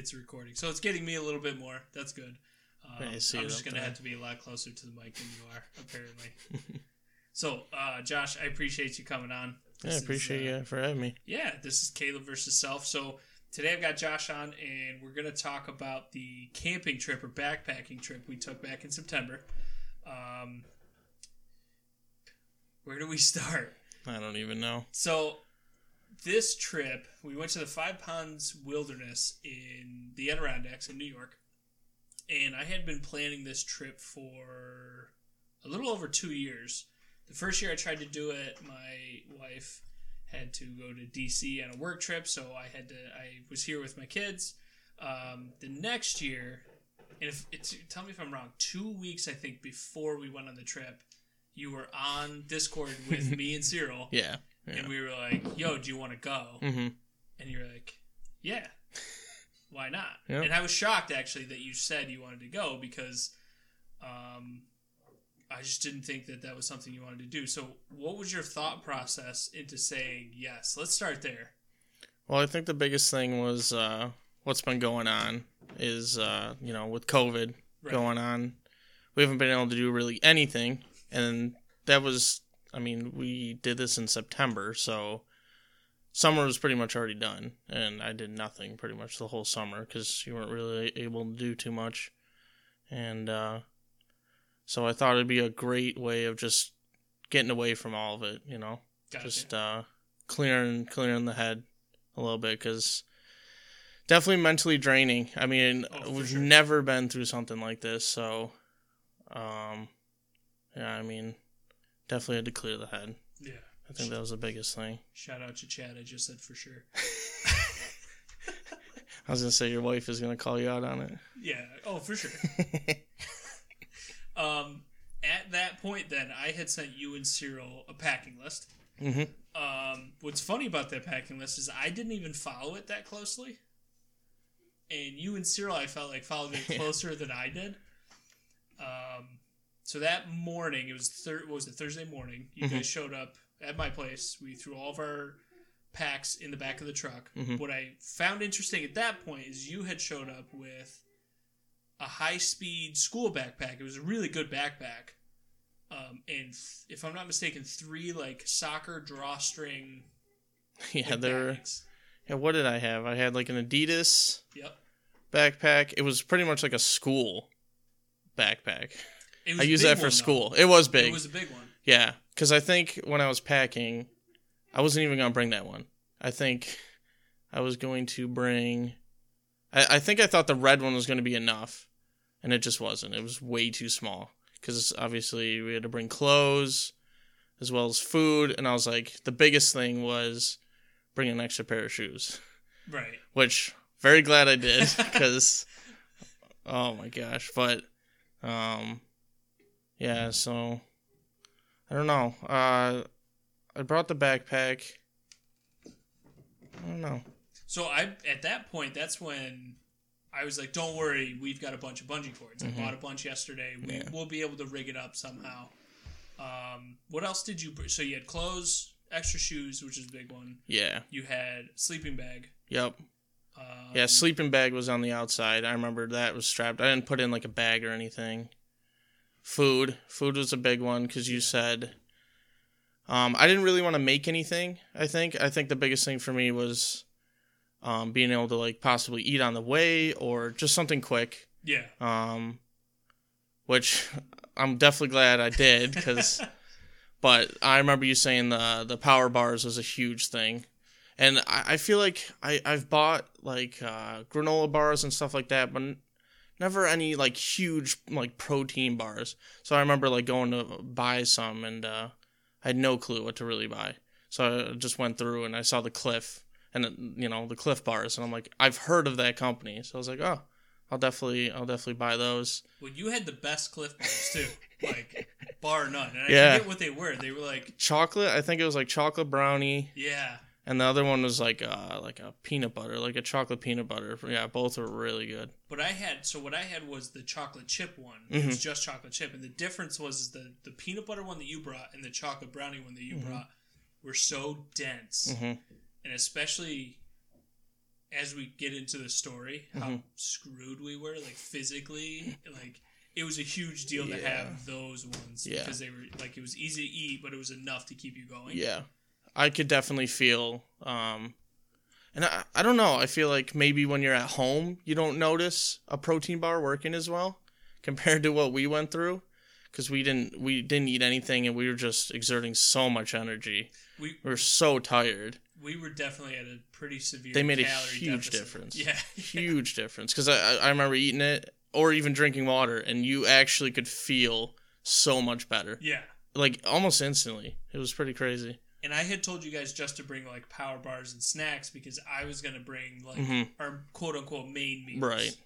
it's recording. So it's getting me a little bit more. That's good. Um, I'm just gonna have to be a lot closer to the mic than you are, apparently. so, uh, Josh, I appreciate you coming on. I This is, appreciate uh, you for having me. Yeah, this is Caleb versus Self. So today I've got Josh on, and we're gonna talk about the camping trip or backpacking trip we took back in September. Um, where do we start? I don't even know. So, this trip, we went to the Five Ponds Wilderness in the Adirondacks in New York. And I had been planning this trip for a little over two years. The first year I tried to do it, my wife had to go to DC on a work trip, so I had to. I was here with my kids. Um, the next year, and if it's, tell me if I'm wrong, two weeks I think before we went on the trip, you were on Discord with me and Cyril, Yeah. Yeah. and we were like, "Yo, do you want to go?" hmm And you're like, "Yeah, why not?" Yep. And I was shocked actually that you said you wanted to go because, um, I just didn't think that that was something you wanted to do. So, what was your thought process into saying yes? Let's start there. Well, I think the biggest thing was uh, what's been going on is, uh, you know, with COVID Right. going on, we haven't been able to do really anything. And that was, I mean, we did this in September, so summer was pretty much already done. And I did nothing pretty much the whole summer because you weren't really able to do too much. And uh, so I thought it'd be a great way of just getting away from all of it, you know? Gotcha. just uh, clearing clearing the head a little bit because definitely mentally draining. I mean, Oh, we've sure. never been through something like this, so um, yeah, I mean, definitely had to clear the head. yeah. I think that was the biggest thing. Shout out to Chad. I just said for sure. I was gonna say your wife is gonna call you out on it. Yeah. Oh, for sure. Um, at that point, then I had sent you and Cyril a packing list. hmm Um, what's funny about that packing list is I didn't even follow it that closely, and you and Cyril, I felt like followed it closer than I did. Um, so that morning, it was thir- what was it Thursday morning? You Mhm. guys showed up at my place. We threw all of our packs in the back of the truck. Mhm. What I found interesting at that point is you had showed up with a high speed school backpack. It was a really good backpack. Um, and th- if I'm not mistaken, three like soccer drawstring Yeah, like, there. bags. Yeah, what did I have? I had like an Adidas Yep. backpack. It was pretty much like a school backpack. I a use that for one, though. school. It was big. It was a big one. Yeah, because I think when I was packing, I wasn't even gonna bring that one. I think I was going to bring. I, I think I thought the red one was going to be enough, and it just wasn't. It was way too small because obviously we had to bring clothes as well as food, and I was like, the biggest thing was bring an extra pair of shoes, Right. which very glad I did because oh my gosh, but um, yeah, so I don't know. Uh, I brought the backpack. I don't know. So I at that point, that's when I was like, "Don't worry, we've got a bunch of bungee cords. I bought a bunch yesterday. We, Mm-hmm. Yeah. We'll be able to rig it up somehow." Um, what else did you? br- So you had clothes, extra shoes, which is a big one. Yeah. You had sleeping bag. Yep. Um, Yeah. Sleeping bag was on the outside. I remember that was strapped. I didn't put in like a bag or anything. Food. Food was a big one because you said. Um, I didn't really want to make anything. I think. I think the biggest thing for me was, um, being able to like possibly eat on the way or just something quick. Yeah. um, which I'm definitely glad I did because. but I remember you saying the the power bars was a huge thing, and I, I feel like I I've bought like uh, granola bars and stuff like that, but never any like huge like protein bars. So I remember like going to buy some, and uh, I had no clue what to really buy. So I just went through and I saw the Clif and you know the Clif bars, and I'm like I've heard of that company, so I was like oh. I'll definitely I'll definitely buy those. Well, you had the best Clif Bars too, like bar none. And I Yeah. forget what they were. They were like, Chocolate, I think it was like chocolate brownie, yeah, and the other one was like uh like a peanut butter, like a chocolate peanut butter. Yeah, both are really good. But I had so what I had was the chocolate chip one. It Mm-hmm. was just chocolate chip, and the difference was the the peanut butter one that you brought and the chocolate brownie one that you Mm-hmm. brought were so dense, Mhm. and especially as we get into the story, how screwed we were, like physically, like it was a huge deal to Yeah. have those ones Yeah. because they were like it was easy to eat, but it was enough to keep you going. Yeah, I could definitely feel. Um, and I, I don't know. I feel like maybe when you're at home, you don't notice a protein bar working as well compared to what we went through, because we didn't we didn't eat anything and we were just exerting so much energy. We We were so tired. we were definitely at a pretty severe. They made a huge deficit. difference. Yeah, Huge difference. Because I I I remember eating it or even drinking water, and you actually could feel so much better, yeah. like almost instantly. It was pretty crazy. And I had told you guys just to bring like power bars and snacks because I was gonna bring like Mhm. our quote unquote main meals. Right.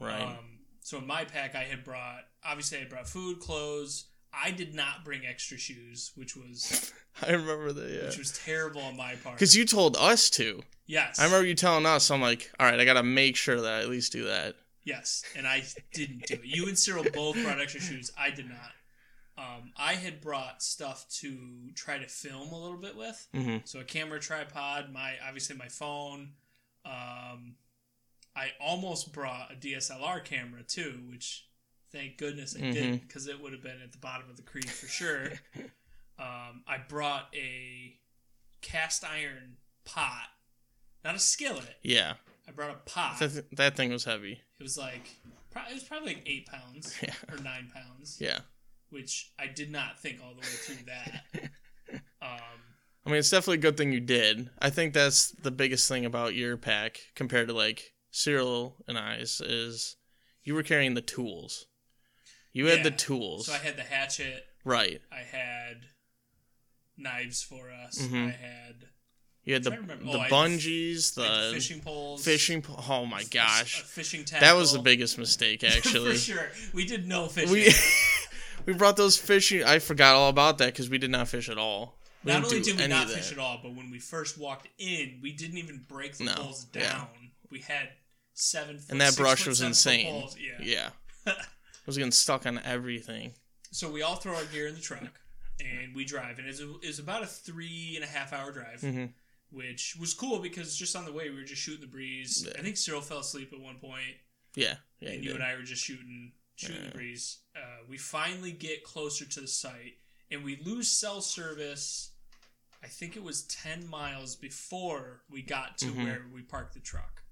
Right. Um, so in my pack, I had brought obviously I brought food, clothes. I did not bring extra shoes, which was I remember that. Yeah. which was terrible on my part. Because you told us to. yes, I remember you telling us. I'm like, all right, I gotta make sure that I at least do that. yes, and I didn't do it. You and Cyril both brought extra shoes. I did not. Um, I had brought stuff to try to film a little bit with. hmm So a camera tripod, my obviously my phone. Um, I almost brought a DSLR camera too, which thank goodness I Mhm. didn't because it would have been at the bottom of the creek for sure. um, I brought a cast iron pot, not a skillet. Yeah, I brought a pot. that, that thing was heavy. It was like pro- it was probably like eight pounds Yeah. or nine pounds, Yeah, which I did not think all the way through that. Um, I mean, it's definitely a good thing you did. I think that's the biggest thing about your pack compared to like Cyril and I's is you were carrying the tools. You had the tools, so I had the hatchet. right? I had knives for us. Mhm. I had You had the trying to remember. the Oh, had the bungees, the fishing poles. fishing. po- Oh my gosh, a fishing tackle. that was the biggest mistake actually. for sure. We did no fishing. we we brought those fishing. I forgot all about that because we did not fish at all. We not only did we not fish at all, but when we first walked in, we didn't even break the No, poles yeah. down. We had seven. Foot, and that brush was insane. Yeah. Yeah, I was getting stuck on everything. So we all throw our gear in the truck and we drive, and it's, a, it's about a three and a half hour drive. hmm Which was cool because just on the way we were just shooting the breeze. Yeah. I think Cyril fell asleep at one point. Yeah, yeah, and you you did. and I were just shooting shooting Yeah. breeze. Uh, we finally get closer to the site, and we lose cell service. I think it was ten miles before we got to Mhm. where we parked the truck,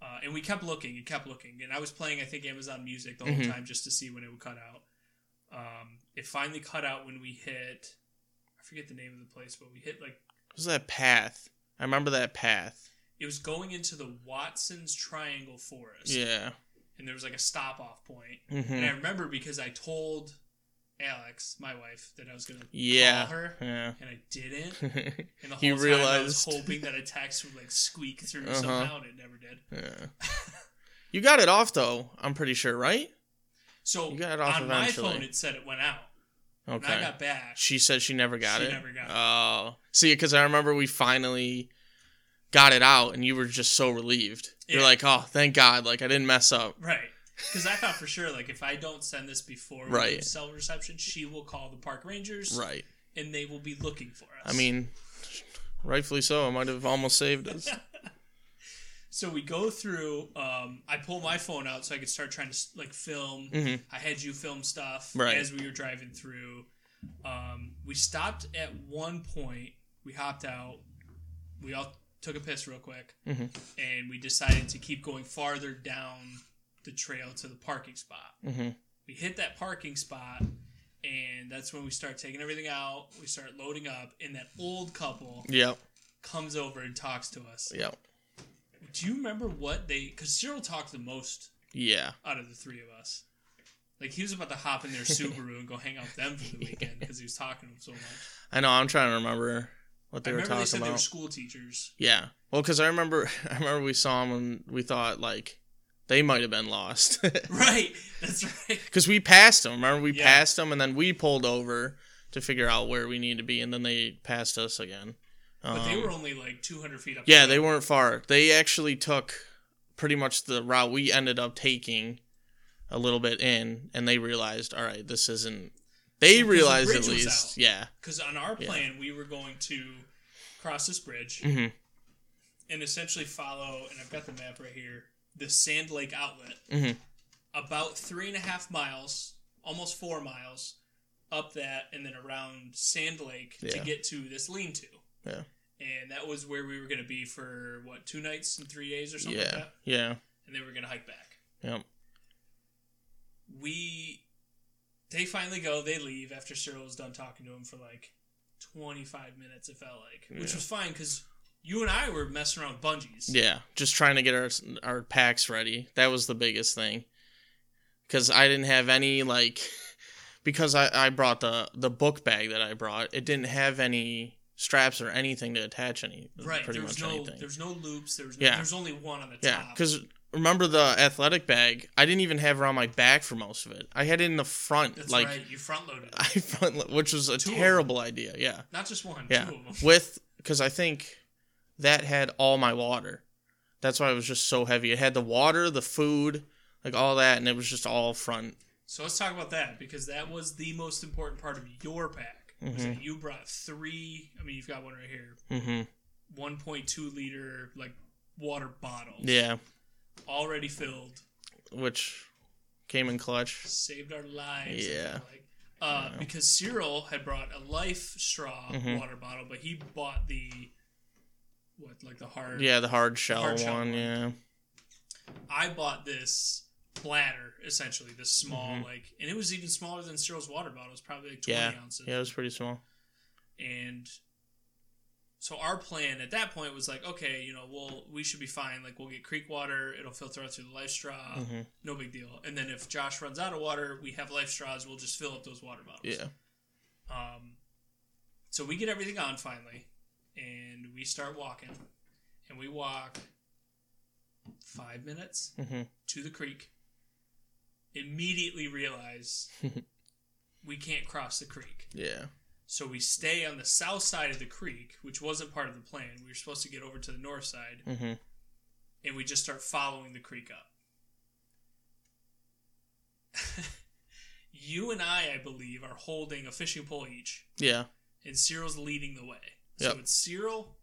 uh, and we kept looking and kept looking. And I was playing, I think, Amazon Music the whole Mhm. time just to see when it would cut out. Um, it finally cut out when we hit. I forget the name of the place, but we hit like What was that path? I remember that path. it was going into the Watson's Triangle Forest, Yeah. And there was like a stop off point. hmm And I remember because I told Alex, my wife, that I was going to Yeah. call her, Yeah. and I didn't. And the whole time I was hoping that a text would like squeak through Uh-huh. somehow, and it never did. yeah. You got it off though. I'm pretty sure, right? So You got it off on eventually. my phone, it said it went out. When Okay. I got back, She said she never got She it. never got it. Oh, see, because I remember we finally got it out, and you were just so relieved. You're like, "Oh, thank God! Like I didn't mess up." right? Because I thought for sure, like if I don't send this before Right. cell reception, she will call the park rangers, Right. and they will be looking for us. I mean, rightfully so. I might have almost saved us. So we go through. Um, I pull my phone out so I could start trying to like film. Mhm. I had you film stuff Right. as we were driving through. Um, we stopped at one point. We hopped out. We all took a piss real quick, Mhm. and we decided to keep going farther down the trail to the parking spot. hmm We hit that parking spot, and that's when we start taking everything out. We start loading up, and that old couple Yep. comes over and talks to us. Yep. Do you remember what they? Because Cyril talked the most Yeah. out of the three of us. Like he was about to hop in their Subaru and go hang out with them for the weekend because he was talking to them so much. I know. I'm trying to remember what they I were remember they talking said about. they were school teachers. Yeah. Well, because I remember, I remember we saw them and we thought like they might have been lost. Right, that's right. Because we passed them. Remember, we Yeah. passed them and then we pulled over to figure out where we need to be, and then they passed us again. But they Um, were only like 200 feet up. Yeah, the they weren't far. They actually took pretty much the route we ended up taking a little bit in, and they realized, all right, this isn't. They Well, 'cause the realized at least, out. yeah. Because on our Yeah. plan, we were going to cross this bridge, hmm and essentially follow, and I've got the map right here, the Sand Lake outlet. Mhm. About three and a half miles, almost four miles, up that, and then around Sand Lake to get to this lean to. Yeah. And that was where we were going to be for, what, two nights and three days or something like Yeah. that? Yeah. And then we are going to hike back. Yep. We. They finally go, they leave after Cyril was done talking to him for like 25 minutes, it felt like. Which was fine because you and I were messing around with bungees. Yeah, just trying to get our our packs ready. That was the biggest thing. Cuz I didn't have any like because I I brought the the book bag that I brought. It didn't have any straps or anything to attach any Right. pretty There was much no anything. there's no loops, There's no, Yeah. there's only one on the top. Yeah, top. Remember the athletic bag? I didn't even have it on my back for most of it. I had it in the front That's like right, you front loaded. I front which was a Two terrible idea. Yeah. Not just one, Yeah. two of them. With cuz I think that had all my water. That's why it was just so heavy. It had the water, the food, like all that, and it was just all front. So let's talk about that because that was the most important part of your pack. Mm-hmm. you brought three I mean you've got one right here. hmm 1.2 liter like water bottles. Yeah, Already filled. which came in clutch. saved our lives. Yeah. Like. Uh, Because Cyril had brought a LifeStraw Mhm. water bottle, but he bought the what, like the hard. Yeah, the hard shell hard shell one. one. Yeah, I bought this bladder, essentially, this small Mhm. like, and it was even smaller than Cyril's water bottle. It was probably like twenty yeah, ounces. yeah. It was pretty small. And so our plan at that point was like, okay, you know, we'll we should be fine. Like we'll get creek water, it'll filter out through the LifeStraw, hmm no big deal. And then if Josh runs out of water, we have LifeStraws. We'll just fill up those water bottles. Yeah, Um, so we get everything on finally, and we start walking, and we walk five minutes hmm to the creek. Immediately realize we can't cross the creek, yeah, so we stay on the south side of the creek, which wasn't part of the plan. We were supposed to get over to the north side, hmm and we just start following the creek up. you and I, I believe, are holding a fishing pole each. yeah, and Cyril's leading the way. So Yep. it's Cyril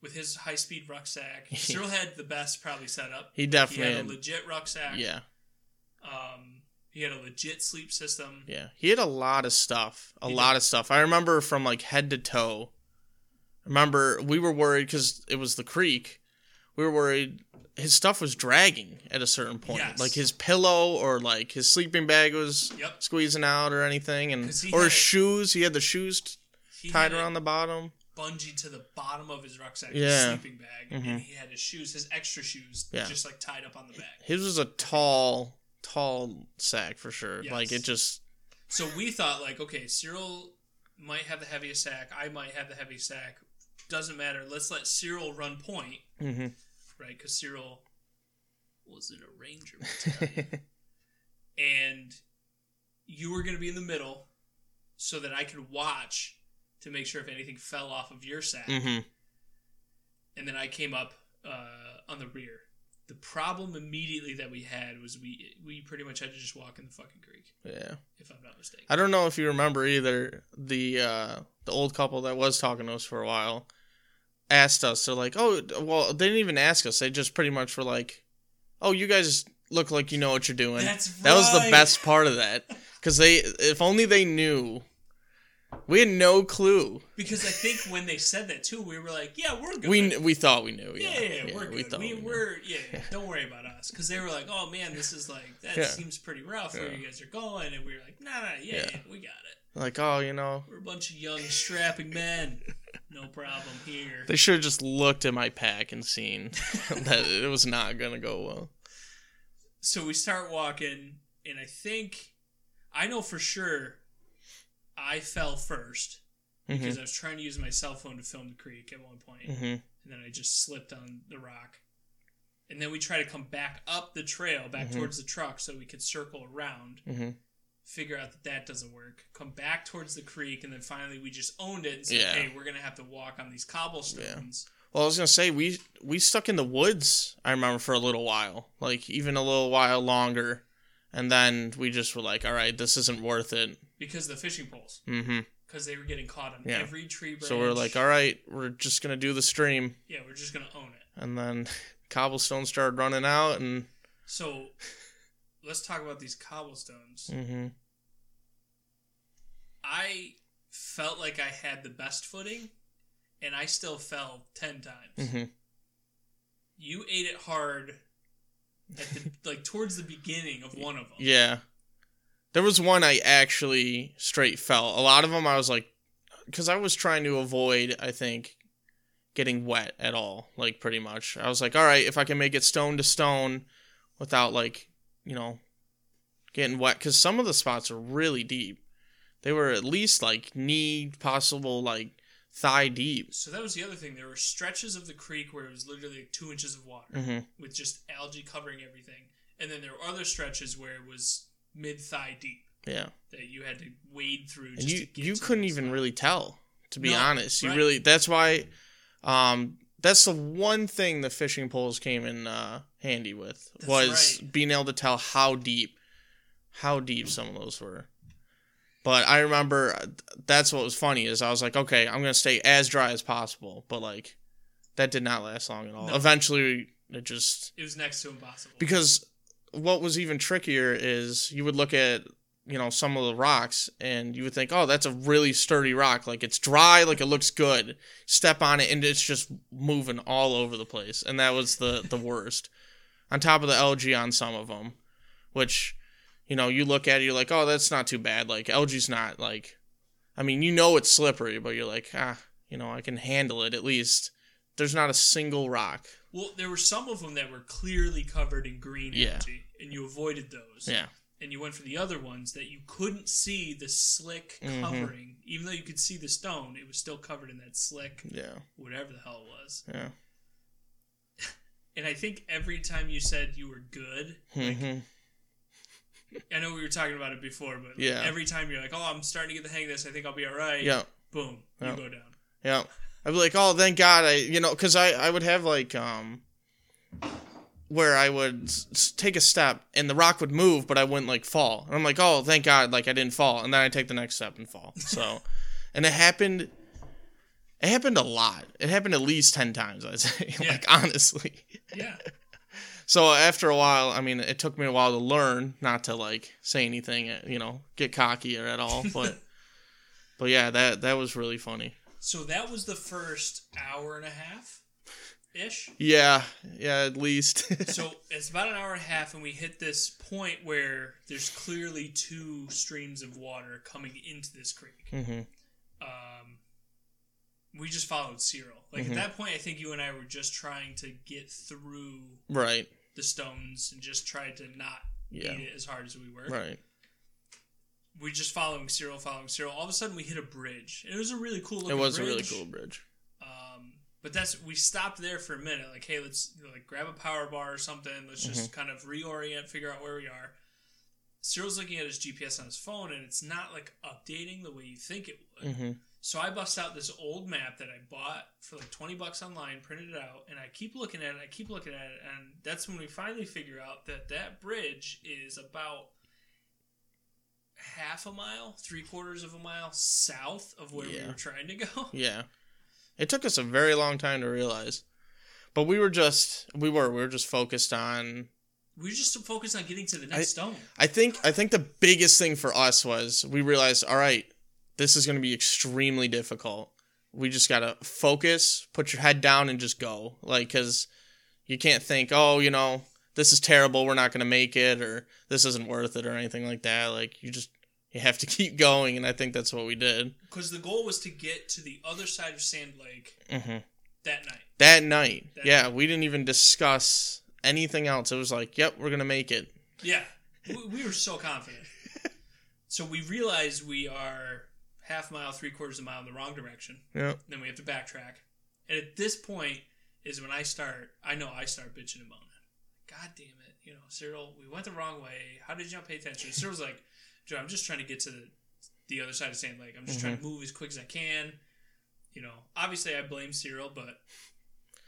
with his high speed rucksack. Cyril had the best probably setup. He He definitely had had. a legit rucksack. yeah, Um, he had a legit sleep system. yeah. He had a lot of stuff. A He lot of stuff. I remember from like head to toe. Remember, we were worried because it was the creek. We were worried his stuff was dragging at a certain point. Yes. Like his pillow or like his sleeping bag was Yep. squeezing out or anything, and or his shoes. He had the shoes t- tied around the bottom. bungee to the bottom of his rucksack, Yeah. his sleeping bag, Mhm. and he had his shoes, his extra shoes, Yeah. just like tied up on the back. His was a tall, tall sack for sure. Yes. Like it just So we thought like, okay, Cyril might have the heaviest sack. I might have the heaviest sack. Doesn't matter. Let's let Cyril run point, hmm right? Because Cyril was in a ranger battalion. and you were going to be in the middle so that I could watch to make sure if anything fell off of your sack. hmm And then I came up uh, on the rear. The problem immediately that we had was we we pretty much had to just walk in the fucking creek, Yeah. if I'm not mistaken. I don't know if you remember either. The uh, the old couple that was talking to us for a while asked us. They're like, "Oh, well, they didn't even ask us. They just pretty much were like, "Oh, you guys look like you know what you're doing." That's that was the best part of that because they, if only they knew. We had no clue. Because I think when they said that too, we were like, "Yeah, we're good." We we thought we knew. yeah, Yeah, yeah, yeah, we're we good. thought We, we we're yeah, yeah, Don't worry about us, because they were like, "Oh man, this is like that seems pretty rough where you guys are going," and we were like, "Nah, nah, yeah, we got it. like, oh, you know, We're a bunch of young strapping men. No problem here." they should have just looked at my pack and seen that it was not gonna go well. So we start walking, and I think I know for sure I fell first hmm because I was trying to use my cell phone to film the creek at one point. hmm and then I just slipped on the rock. And then we try to come back up the trail, back Mhm. towards the truck, so we could circle around, hmm figure out that that doesn't work, come back towards the creek, and then finally we just owned it and said, Yeah. "Hey, we're gonna have to walk on these cobblestones." Well, I was gonna say we we stuck in the woods. I remember for a little while, like even a little while longer, and then we just were like, "All right, this isn't worth it." Because of the fishing poles. Mm-hmm. because they were getting caught on Yeah. every tree branch. So we're like, all right, we're just gonna do the stream, yeah, we're just gonna own it. and then cobblestones started running out, and So let's talk about these cobblestones. hmm I felt like I had the best footing, and I still fell ten times. hmm You ate it hard at the like towards the beginning of one of them. yeah. There was one I actually straight fell. A lot of them I was like, because I was trying to avoid, I think, getting wet at all. Like pretty much, I was like, all right, if I can make it stone to stone, without like, you know, getting wet, because some of the spots are really deep. They were at least like knee, possible like thigh deep. So that was the other thing. There were stretches of the creek where it was literally like two inches of water hmm with just algae covering everything, and then there were other stretches where it was mid thigh deep Yeah. that you had to wade through. and Just you to get you couldn't even really tell to be No, honest you right. really that's why um that's the one thing the fishing poles came in uh handy with That's was right. being able to tell how deep how deep some of those were but i remember uh, that's what was funny is i was like okay i'm gonna stay as dry as possible but like that did not last long at all No. eventually it just It was next to impossible. because what was even trickier is you would look at you know some of the rocks and you would think oh that's a really sturdy rock. Like it's dry like it looks good. Step on it and it's just moving all over the place. And that was the the worst. On top of the algae on some of them which you know you look at it you're like oh that's not too bad. Like algae's not like i mean you know it's slippery but you're like ah you know i can handle it at least. There's not a single rock well, there were some of them that were clearly covered in green Yeah. algae, and you avoided those. yeah And you went for the other ones that you couldn't see the slick Mhm. covering, even though you could see the stone. It was still covered in that slick, yeah whatever the hell it was. yeah And I think every time you said you were good, hmm I know we were talking about it before, but Yeah. every time you're like, "Oh, I'm starting to get the hang of this. I think I'll be all right." yeah Boom, Yeah. you go down. Yeah. I'd be like, oh, thank God. I, you know, because I, I would have like, um, where I would s- take a step and the rock would move, but I wouldn't like fall. And I'm like, oh, thank God, like I didn't fall. And then I take the next step and fall. So, and it happened, it happened a lot. It happened at least 10 times, I'd say, Yeah. like honestly. Yeah. So after a while, I mean, it took me a while to learn not to like say anything, uh, you know, get cocky or at all. But, but yeah, that, that was really funny. So that was the first hour and a half ish. Yeah, yeah, at least. So it's about an hour and a half, and we hit this point where there's clearly two streams of water coming into this creek. hmm Um, we just followed Cyril. Like Mhm. at that point, I think you and I were just trying to get through Right. the stones and just tried to not Yeah. eat it as hard as we were. Right. We just following Cyril, following Cyril. All of a sudden, we hit a bridge. And it was a really cool. It was a really bridge. cool bridge. Um, but that's we stopped there for a minute. Like, hey, let's like grab a power bar or something. Let's just Mm-hmm. kind of reorient, figure out where we are. Cyril's looking at his GPS on his phone, and it's not like updating the way you think it would. hmm So I bust out this old map that I bought for like twenty bucks online, printed it out, and I keep looking at it. I keep looking at it, and that's when we finally figure out that that bridge is about half a mile, three quarters of a mile south of where we were trying to go. Yeah. It took us a very long time to realize. But we were just we were we were just focused on We were just focused on getting to the next stone. I think I think the biggest thing for us was we realized all right, this is going to be extremely difficult. We just got to focus, put your head down and just go. Like cuz you can't think, "Oh, you know, this is terrible, we're not going to make it or this isn't worth it or anything like that." Like you just you have to keep going and I think that's what we did. Because the goal was to get to the other side of Sand Lake Mhm. that night. That night. That yeah, we didn't even discuss anything else. It was like, yep, we're to make it. Yeah, we, we were so confident. So we realized we are half mile, three quarters of a mile in the wrong direction. Yeah. Then we have to backtrack. And at this point is when I start, I know I start bitching and moaning. God damn it. You know, Cyril, we went the wrong way. How did you not pay attention? Cyril's like, Joe, I'm just trying to get to the, the other side of Sand Lake. I'm just trying to Mm-hmm. move as quick as I can. You know, obviously I blame Cyril, but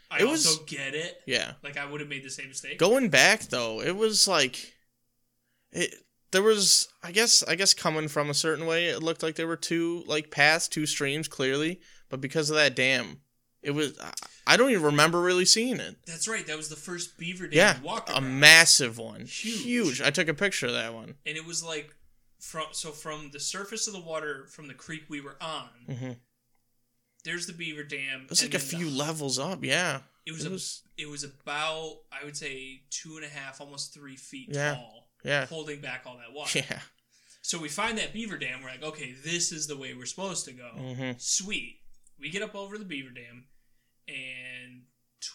I It was- also get it. Yeah. Like I would have made the same mistake. Going back though, it was like it there was I guess I guess coming from a certain way, it looked like there were two like paths, two streams clearly, but because of that dam, it was I- don't even remember really seeing it. That's right. That was the first beaver dam Yeah, a massive one, Huge. huge. I took a picture of that one. and it was like from so from the surface of the water from the creek we were on. hmm There's the beaver dam. It was like a few the- levels up. Yeah, It was, it a, was- it was about I would say two and a half, almost three feet Yeah. tall, yeah, holding back all that water. yeah. So we find that beaver dam. We're like, okay, this is the way we're supposed to go. hmm Sweet. We get up over the beaver dam, and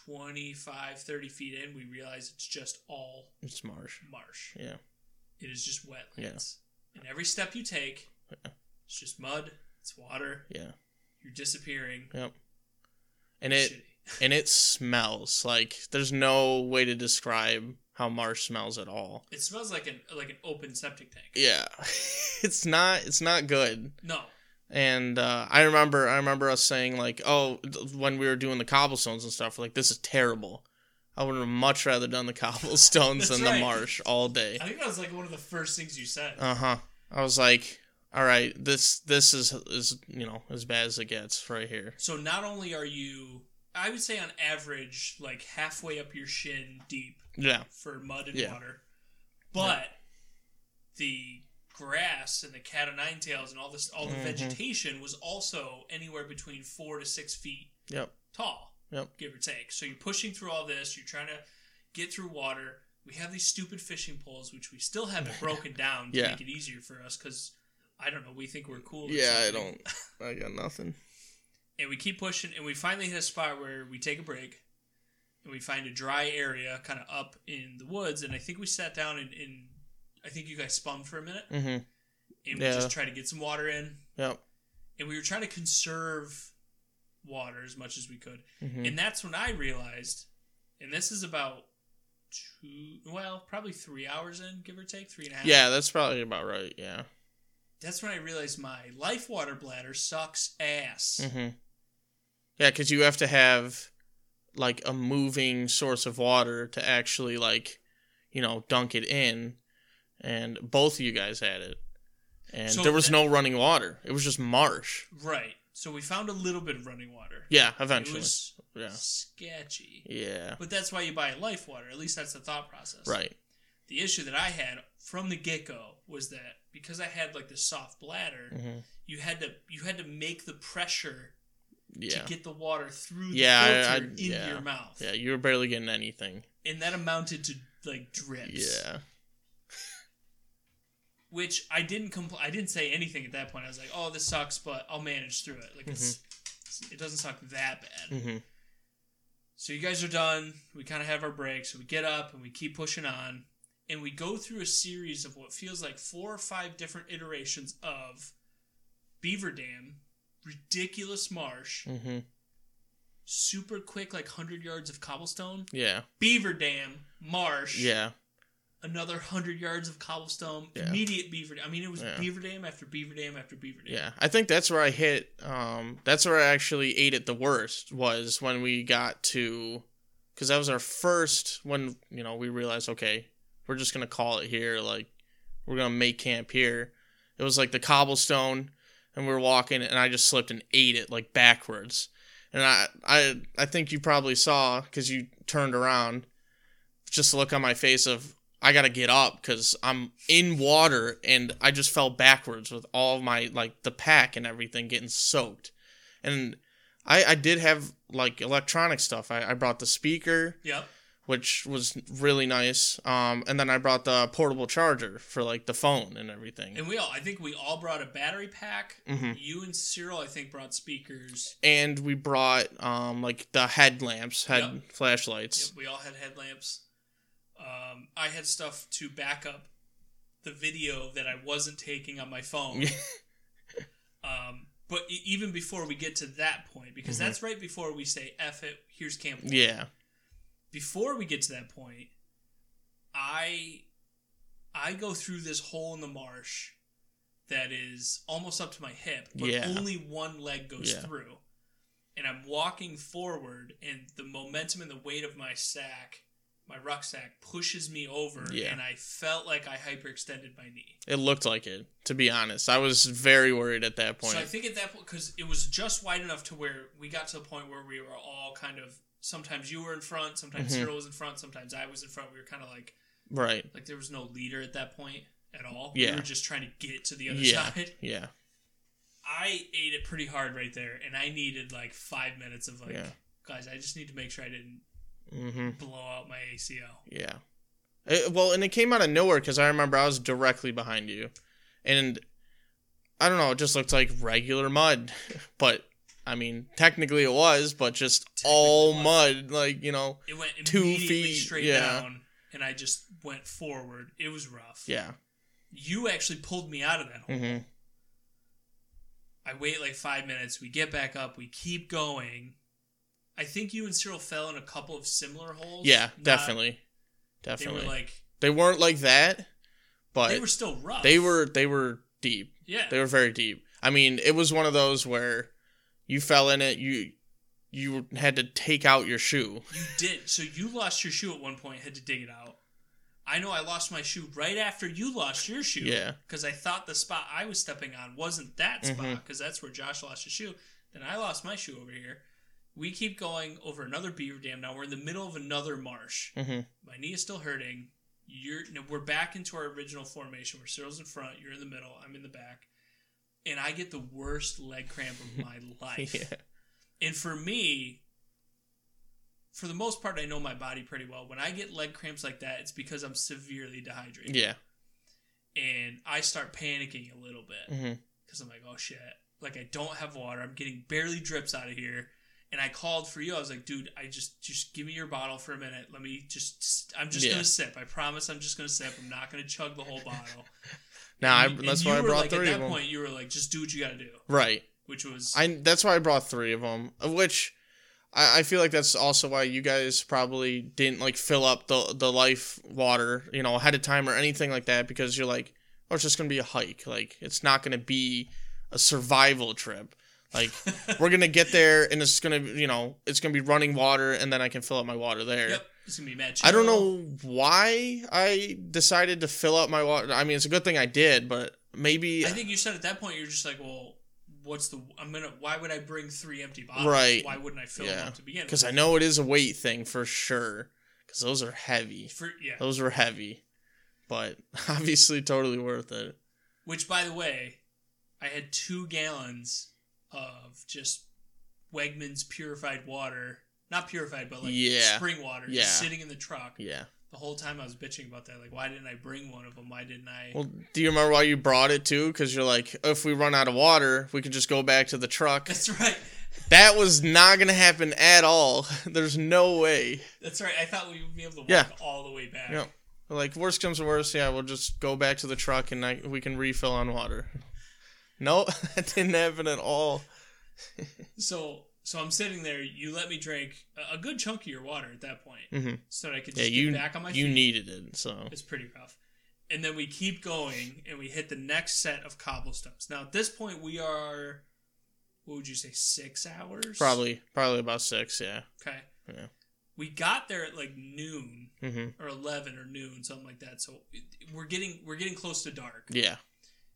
25, 30 feet in, we realize it's just all It's marsh. marsh. Yeah, It is just wetlands. And every step you take, it's just mud, it's water, yeah, you're disappearing. yep. And it Shitty. and it smells like there's no way to describe how marsh smells at all. It smells like an like an open septic tank. Yeah, it's not. It's not good. No. And uh, I remember, I remember us saying like, "Oh, th- when we were doing the cobblestones and stuff, like this is terrible. I would have much rather done the cobblestones than right. the marsh all day." I think that was like one of the first things you said. Uh huh. I was like, "All right, this this is is you know as bad as it gets right here." So not only are you, I would say on average, like halfway up your shin deep Yeah, for mud and Yeah. water, but the grass and the cat o' nine tails and all this, all the Mhm. vegetation was also anywhere between four to six feet yep, tall, Yep. give or take. So you're pushing through all this. You're trying to get through water. We have these stupid fishing poles, which we still haven't broken down to Yeah. make it easier for us because. I don't know. We think we're cool. yeah. I don't. I got nothing. and we keep pushing and we finally hit a spot where we take a break and we find a dry area kind of up in the woods and i think we sat down and, and i think you guys spun for a minute Mm-hmm. and we Yeah. just tried to get some water in Yep. and we were trying to conserve water as much as we could hmm and that's when i realized and this is about two well probably three hours in give or take three and a half Yeah, that's probably about right. Yeah. that's when i realized my life water bladder sucks ass hmm Yeah, because you have to have like a moving source of water to actually like, you know, dunk it in, and both of you guys had it, and So there was that- no running water. It was just marsh. right so we found a little bit of running water Yeah, it eventually. was yeah. sketchy. Yeah. But that's why you buy life water. At least that's the thought process. Right. The issue that I had from the get go was that because I had like this soft bladder, hmm you had to you had to make the pressure Yeah. to get the water through the Yeah, I- I- into yeah. your mouth. Yeah. You were barely getting anything. And that amounted to like drips. Yeah. Which I didn't compl- I didn't say anything at that point. I was like, "Oh, this sucks, but I'll manage through it." Like it's, Mm-hmm. it doesn't suck that bad. hmm So you guys are done. We kind of have our break. So we get up and we keep pushing on. And we go through a series of what feels like four or five different iterations of Beaver Dam, ridiculous marsh, hmm super quick, like 100 yards of cobblestone, Yeah. Beaver Dam, marsh, Yeah. Another 100 yards of cobblestone, Yeah. immediate Beaver Dam. I mean, it was Yeah. Beaver Dam after Beaver Dam after Beaver Dam. Yeah, I think that's where I hit. Um, that's where I actually ate it the worst was when we got to, because that was our first when you know we realized okay, we're just gonna call it here. Like we're gonna make camp here. It was like the cobblestone, and we were walking, and I just slipped and ate it like backwards. And I, I, I think you probably saw because you turned around, just the look on my face of I gotta get up because I'm in water and I just fell backwards with all my like the pack and everything getting soaked. And I I did have like electronic stuff. I, I brought the speaker, Yep. which was really nice. Um, and then I brought the portable charger for like the phone and everything. And we all, I think we all brought a battery pack. Mhm. You and Cyril, I think, brought speakers. And we brought um like the headlamps, head Yep. flashlights. Yep, we all had headlamps. Um, I had stuff to back up the video that I wasn't taking on my phone. um, but even before we get to that point, because Mhm. that's right before we say "f it," here's Camp. Yeah. Before we get to that point, I I go through this hole in the marsh that is almost up to my hip, but Yeah. only one leg goes Yeah. through. And I'm walking forward, and the momentum and the weight of my sack my rucksack pushes me over, Yeah. and I felt like I hyperextended my knee. It looked like it. To be honest, I was very worried at that point. So I think at that point, because it was just wide enough to where we got to the point where we were all kind of. Sometimes you were in front, sometimes Mhm. Cyril was in front, sometimes I was in front. We were kind of like right. like there was no leader at that point at all. Yeah. we were just trying to get to the other Yeah. side. Yeah. I ate it pretty hard right there, and I needed like five minutes of like, Yeah. guys, I just need to make sure I didn't Mm-hmm. blow out my ACL. Yeah. It- well, and it came out of nowhere because I remember I was directly behind you, and I don't know, it just looked like regular mud, but I mean, technically it was, but just all mud, like you know, It went Two feet, straight yeah. down, and I just went forward. It was rough. yeah. You actually pulled me out of that hole. hmm I wait like five minutes. We get back up. We keep going. I think you and Cyril fell in a couple of similar holes. Yeah, Not- definitely, They definitely. were like they weren't like that, but they were still rough. they were they were deep. yeah. They were very deep. I mean, it was one of those where you fell in it, you you had to take out your shoe. You did. So you lost your shoe at one point, had to dig it out. I know I lost my shoe right after you lost your shoe. Yeah. Because I thought the spot I was stepping on wasn't that spot, Mhm. because that's where Josh lost his shoe. Then I lost my shoe over here. We keep going over another beaver dam. Now we're in the middle of another marsh. hmm My knee is still hurting. You're we're back into our original formation where Cyril's in front, you're in the middle, I'm in the back. And I get the worst leg cramp of my life. Yeah. And for me, for the most part, I know my body pretty well. When I get leg cramps like that, it's because I'm severely dehydrated. Yeah. And I start panicking a little bit because I'm like, oh shit. Like, I don't have water. I'm getting barely drips out of here. And I called for you. I was like, dude, I just, just give me your bottle for a minute. Let me just, I'm just Yeah. going to sip. I promise I'm just going to sip. I'm not going to chug the whole bottle. Now you- that's why I brought like, three At that point, you were like, just do what you got to do, Right. which was, I that's why I brought three of them. Of which I, I feel like that's also why you guys probably didn't like fill up the the life water, you know, ahead of time or anything like that because you're like, oh, it's just gonna be a hike. Like it's not gonna be a survival trip. Like we're gonna get there and it's gonna, you know, it's gonna be running water and then I can fill up my water there. yep, it's going to be mad I don't know why I decided to fill up my water. I mean, it's a good thing I did, but maybe I think you said at that point you're just like, well, what's the? I'm gonna. Why would I bring three empty bottles? Right. Why wouldn't I fill Yeah. them up to begin? because? I know it is a weight thing for sure. Because those are heavy. For, yeah. Those were heavy, but obviously totally worth it. Which, by the way, I had two gallons of just Wegmans purified water. Not purified, but like Yeah. spring water, Yeah. just sitting in the truck. Yeah. The whole time I was bitching about that. Like, why didn't I bring one of them? Why didn't I? Well, do you remember why you brought it too? Because you're like, if we run out of water, we can just go back to the truck. That's right. That was not gonna happen at all. There's no way. That's right. I thought we would be able to walk Yeah. all the way back. Yeah. Like worst comes to worst, yeah, we'll just go back to the truck and I, we can refill on water. No, that didn't happen at all. So, so I'm sitting there. You let me drink a, good chunk of your water at that point, Mhm. so that I could Yeah, you get back on my you feet. You needed it, so It's pretty rough. And then we keep going and we hit the next set of cobblestones. Now at this point we are what would you say, six hours? probably probably about six, yeah. Okay. Yeah. We got there at like noon hmm or eleven or noon, something like that. So we're getting we're getting close to dark. Yeah.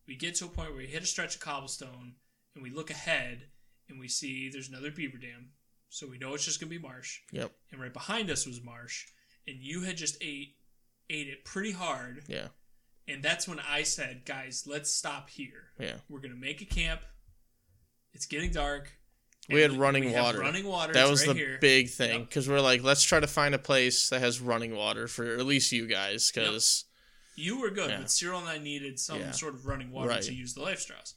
We get to a point where we hit a stretch of cobblestone and we look ahead and we see there's another beaver dam. So we know it's just gonna be marsh. Yep. And right behind us was marsh. And you had just ate ate it pretty hard. Yeah. And that's when I said, guys, let's stop here. Yeah. We're gonna make a camp. It's getting dark. We had running we water. running water. That was right the here. big thing Yep. because we're like, let's try to find a place that has running water for at least you guys because You were good, Yeah. but Cyril and I needed some Yeah. sort of running water Right. to use the LifeStraws.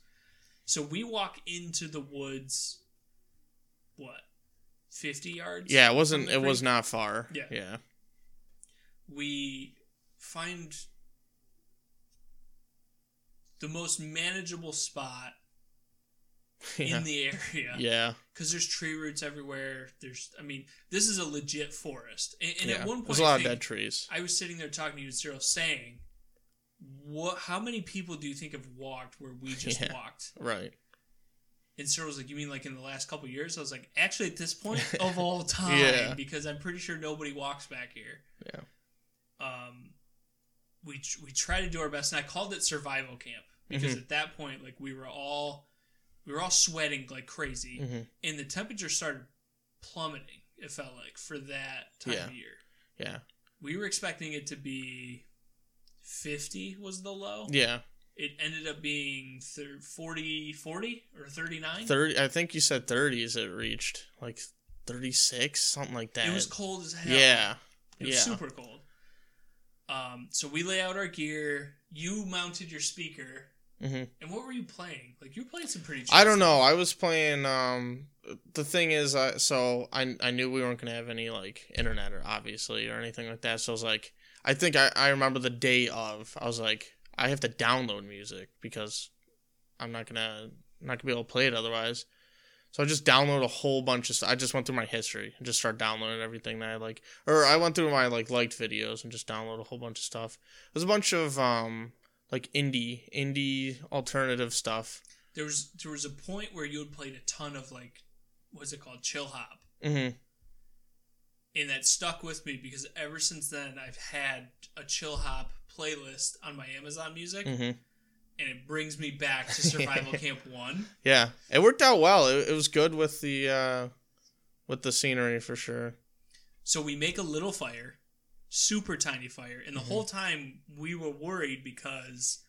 So we walk into the woods. What, fifty yards? yeah, it wasn't it was not far. Yeah. Yeah. We find the most manageable spot Yeah. in the area. yeah. because there's tree roots everywhere. There's, I mean, this is a legit forest. And, and yeah. at one point, There's a lot of dead trees. I was sitting there talking to you, Cyril, saying, "What? How many people do you think have walked where we just Yeah. walked?" Right. And Cyril was like, "You mean like in the last couple of years?" I was like, "Actually, at this point of all time, Yeah. because I'm pretty sure nobody walks back here." Yeah. Um, we we try to do our best, and I called it survival camp because Mm-hmm. at that point, like we were all we were all sweating like crazy, Mhm. and the temperature started plummeting. It felt like for that time Yeah. of year, Yeah. we were expecting it to be 50 was the low. Yeah. It ended up being thir- 40, 40 or 39. 30 I think you said 30s it reached like 36 something like that. It was cold as hell. Yeah. It was yeah. super cold. Um, so we lay out our gear. You mounted your speaker. hmm And what were you playing? Like you were playing some pretty. I don't stuff. know. I was playing. Um, the thing is, I so I I knew we weren't gonna have any like internet or obviously or anything like that. So I was like, I think I I remember the day of. I was like, I have to download music because I'm not gonna not gonna be able to play it otherwise. So I just downloaded a whole bunch of. Stuff. I just went through my history and just started downloading everything that I like, or I went through my like liked videos and just downloaded a whole bunch of stuff. There's a bunch of um like indie indie alternative stuff. There was there was a point where you had played a ton of like, what's it called, chill hop, hmm and that stuck with me because ever since then I've had a chill hop playlist on my Amazon Music, hmm and it brings me back to Survival Camp One. Yeah, it worked out well. It, it was good with the uh, with the scenery for sure. So we make a little fire, super tiny fire, and the Mm-hmm. whole time we were worried because,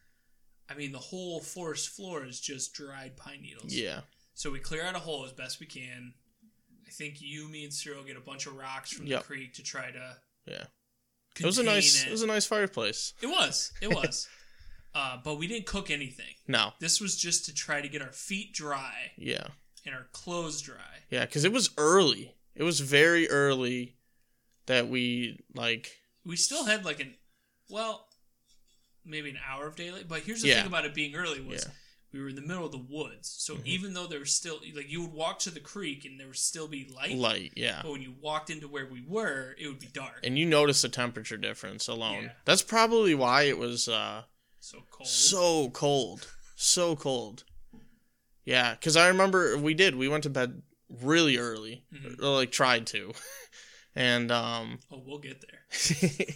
I mean, the whole forest floor is just dried pine needles. Yeah, So we clear out a hole as best we can. I think you, me, and Cyril get a bunch of rocks from Yep. the creek to try to. Yeah. it was a nice It. it was a nice fireplace. It was. It was. uh, but we didn't cook anything. No, This was just to try to get our feet dry yeah, and our clothes dry. yeah, because it was early. It was very early that we like. We still had like an, well, maybe an hour of daylight. But here's the Yeah. thing about it being early was Yeah. We were in the middle of the woods. So Mhm. even though there was still like you would walk to the creek and there would still be light, Light, yeah, but when you walked into where we were, it would be dark. and you notice the temperature difference alone. Yeah. That's probably why it was uh, so cold. so cold, so cold. Yeah, because I remember we did. We went to bed really early, Mhm. or like tried to, and um, oh, we'll get there.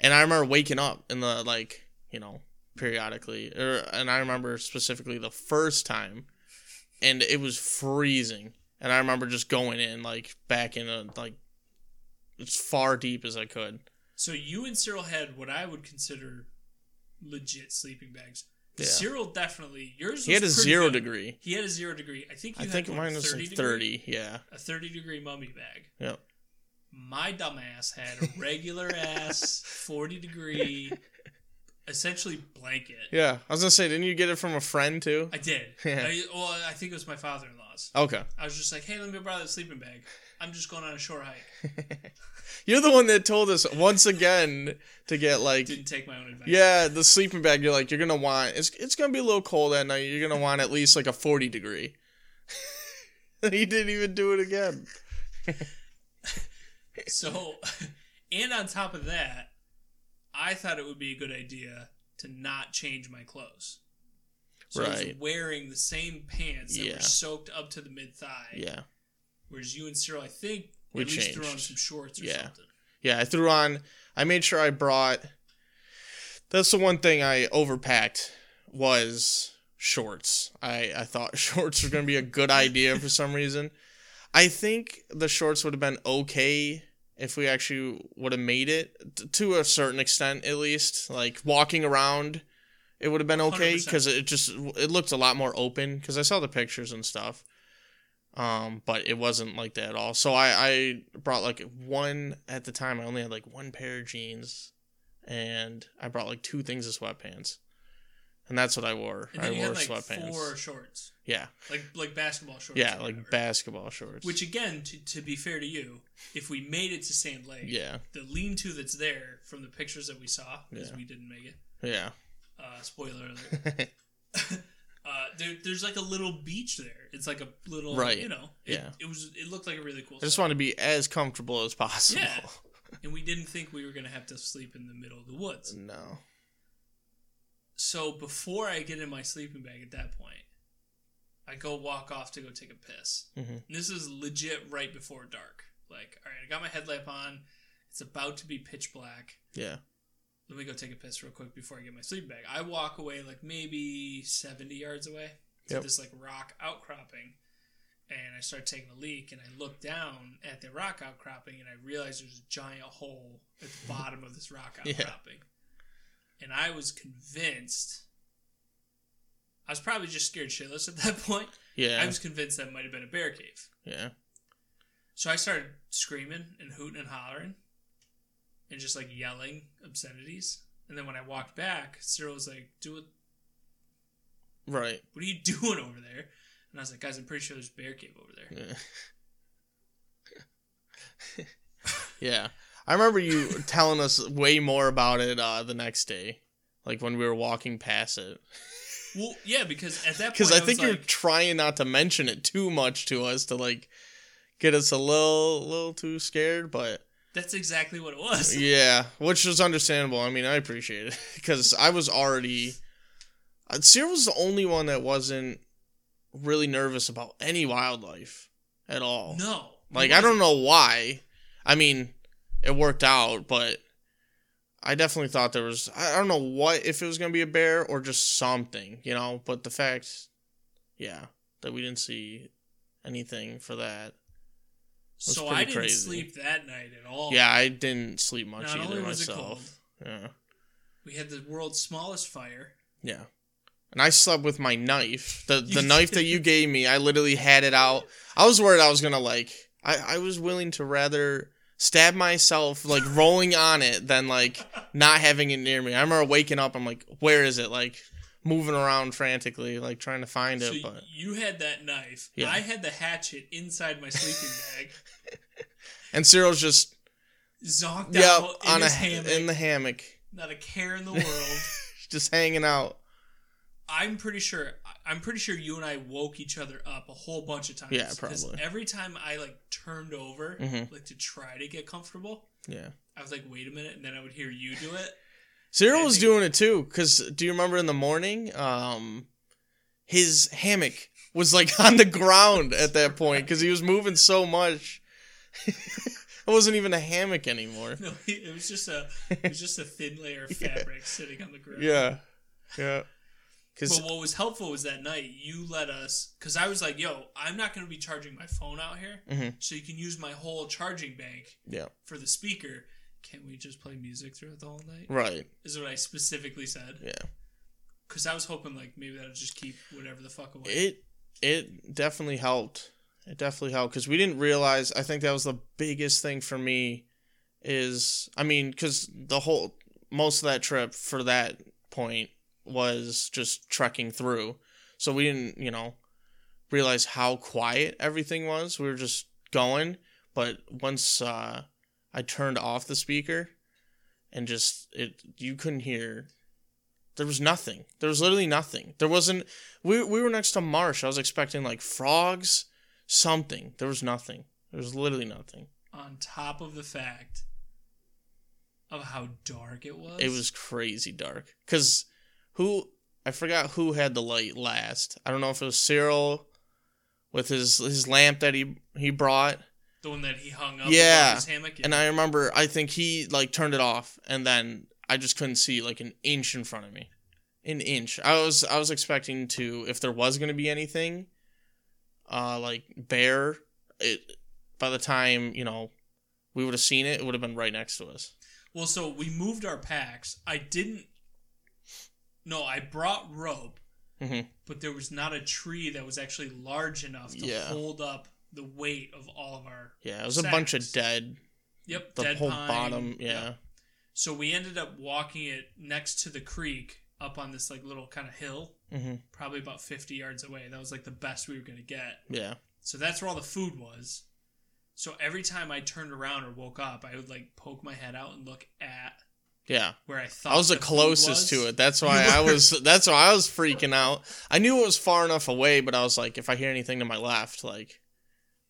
and I remember waking up in the like you know periodically, or and I remember specifically the first time, and it was freezing, and I remember just going in like back in a like as far deep as I could. So you and Cyril had what I would consider legit sleeping bags. Yeah. Cyril definitely yours. He had a zero good. degree. He had a zero degree. I think you I think mine was 30 like degree? thirty. Yeah. A thirty degree mummy bag. Yep. My dumbass had a regular ass forty degree, essentially blanket. Yeah. I was gonna say, didn't you get it from a friend too? I did. Yeah. I, well, I think it was my father in law's. Okay. I was just like, "Hey, let me borrow the sleeping bag. I'm just going on a short hike." You're the one that told us once again to get like Didn't take my own advice. Yeah, the sleeping bag. You're like, you're gonna want. It's it's gonna be a little cold at night. You're gonna want at least like a forty degree. he didn't even do it again. So, and on top of that, I thought it would be a good idea to not change my clothes. So I was wearing the same pants that Yeah. were soaked up to the mid thigh. Yeah, Whereas you and Cyril, I think, We at least threw on some shorts or Yeah. something. yeah. I threw on. I made sure I brought. That's the one thing I overpacked was shorts. I I thought shorts were gonna be a good idea for some reason. I think the shorts would have been okay if we actually would have made it to a certain extent at least like walking around it would have been okay because it just it looked a lot more open because i saw the pictures and stuff. Um but it wasn't like that at all. So i i brought like one at the time i only had like one pair of jeans and i brought like two things of sweatpants and that's what i wore i wore had like sweatpants four shorts, yeah like like basketball shorts. yeah like basketball shorts Which again, to, to be fair to you, if we made it to Sand Lake, yeah the lean-to that's there from the pictures that we saw, because Yeah. we didn't make it. yeah Uh, spoiler alert. uh, there, there's like a little beach there. It's like a little, Right. You know, it, Yeah. It was. It looked like a really cool. I just spot. want to be as comfortable as possible. Yeah. and we didn't think we were gonna have to sleep in the middle of the woods. No. So before I get in my sleeping bag at that point, I go walk off to go take a piss. Mhm. This is legit right before dark. Like, all right, I got my headlamp on. It's about to be pitch black. Yeah. Let me go take a piss real quick before I get my sleeping bag. I walk away like maybe 70 yards away to Yep. this like rock outcropping. And I start taking a leak and I look down at the rock outcropping and I realize there's a giant hole at the bottom of this rock outcropping. Yeah. And I was convinced. I was probably just scared shitless at that point. Yeah. I was convinced that might have been a bear cave. yeah. So I started screaming and hooting and hollering and just like yelling obscenities. And then when I walked back, Cyril was like, "Do it. Right. What are you doing over there?" And I was like, "Guys, I'm pretty sure there's a bear cave over there." Yeah. yeah. I remember you telling us way more about it uh, the next day, like when we were walking past it. Well, yeah, because at that point, Because I I, think you're like, trying not to mention it too much to us to like get us a little, little too scared. But "That's exactly what it was." yeah, which was understandable. I mean, I appreciate it because I was already. Uh, Cyril was the only one that wasn't really nervous about any wildlife at all. No, Like I don't know why. I mean, it worked out, but I definitely thought there was I don't know what if it was going to be a bear or just something, you know, but the fact yeah, that we didn't see anything for that. So I didn't crazy. sleep that night at all. Yeah, I didn't sleep much Not either only was it myself. Yeah. we had the world's smallest fire. Yeah. And I slept with my knife. The the knife that you gave me, I literally had it out. I was worried I was gonna like I, I was willing to rather stab myself like rolling on it than like not having it near me. I remember waking up, I'm like, where is it? Like moving around frantically, like trying to find it, but you had that knife. Yeah. I had the hatchet inside my sleeping bag. and Cyril's just Zonked yep out in on a hammock. in the hammock, not a care in the world. just hanging out. I'm pretty sure. I'm pretty sure you and I woke each other up a whole bunch of times. Yeah, probably. Every time I like turned over, Mhm. like to try to get comfortable, Yeah. I was like, "Wait a minute," and then I would hear you do it. Cyril was doing it too, because do you remember in the morning? Um, his hammock was like on the ground at that point because he was moving so much. it wasn't even a hammock anymore. No, it was just a, it was just a thin layer of Yeah. fabric sitting on the ground. Yeah, yeah. Because But what was helpful was that night you let us, because I was like, "Yo, I'm not going to be charging my phone out here, Mhm. so you can use my whole charging bank yeah, for the speaker. Can't we just play music throughout the whole night?" right. Is what I specifically said. Yeah, Because I was hoping like maybe that'll just keep whatever the fuck away. it it definitely helped. It definitely helped because we didn't realize. I think that was the biggest thing for me. Is I mean, because the whole most of that trip for that point was just trekking through, so we didn't you know realize how quiet everything was. We were just going, but once uh, I turned off the speaker and just it, you couldn't hear. There was nothing. There was literally nothing. There wasn't. We we were next to marsh. I was expecting like frogs, something. There was nothing. There was literally nothing. On top of the fact of how dark it was. It was crazy dark. Cause who I forgot who had the light last. I don't know if it was Cyril with his his lamp that he he brought. the one that he hung up Yeah. his hammock. And I remember I think he like turned it off and then I just couldn't see like an inch in front of me. An inch. I was I was expecting to if there was gonna be anything, uh like bear, it by the time, you know, we would have seen it, it would have been right next to us. well, so we moved our packs. I didn't. No, I brought rope, Mhm. but there was not a tree that was actually large enough to Yeah. hold up the weight of all of our. Yeah, it was a bunch of Sacks. dead Yep, the dead whole pine, bottom, yeah. yep. So we ended up walking it next to the creek up on this like little kind of hill, hmm probably about 50 yards away. That was like the best we were going to get. Yeah. So that's where all the food was. So every time I turned around or woke up, I would like poke my head out and look at Yeah. where I thought I was the food closest was. to it. That's why I was that's why I was freaking out. I knew it was far enough away, but I was like if I hear anything to my left, like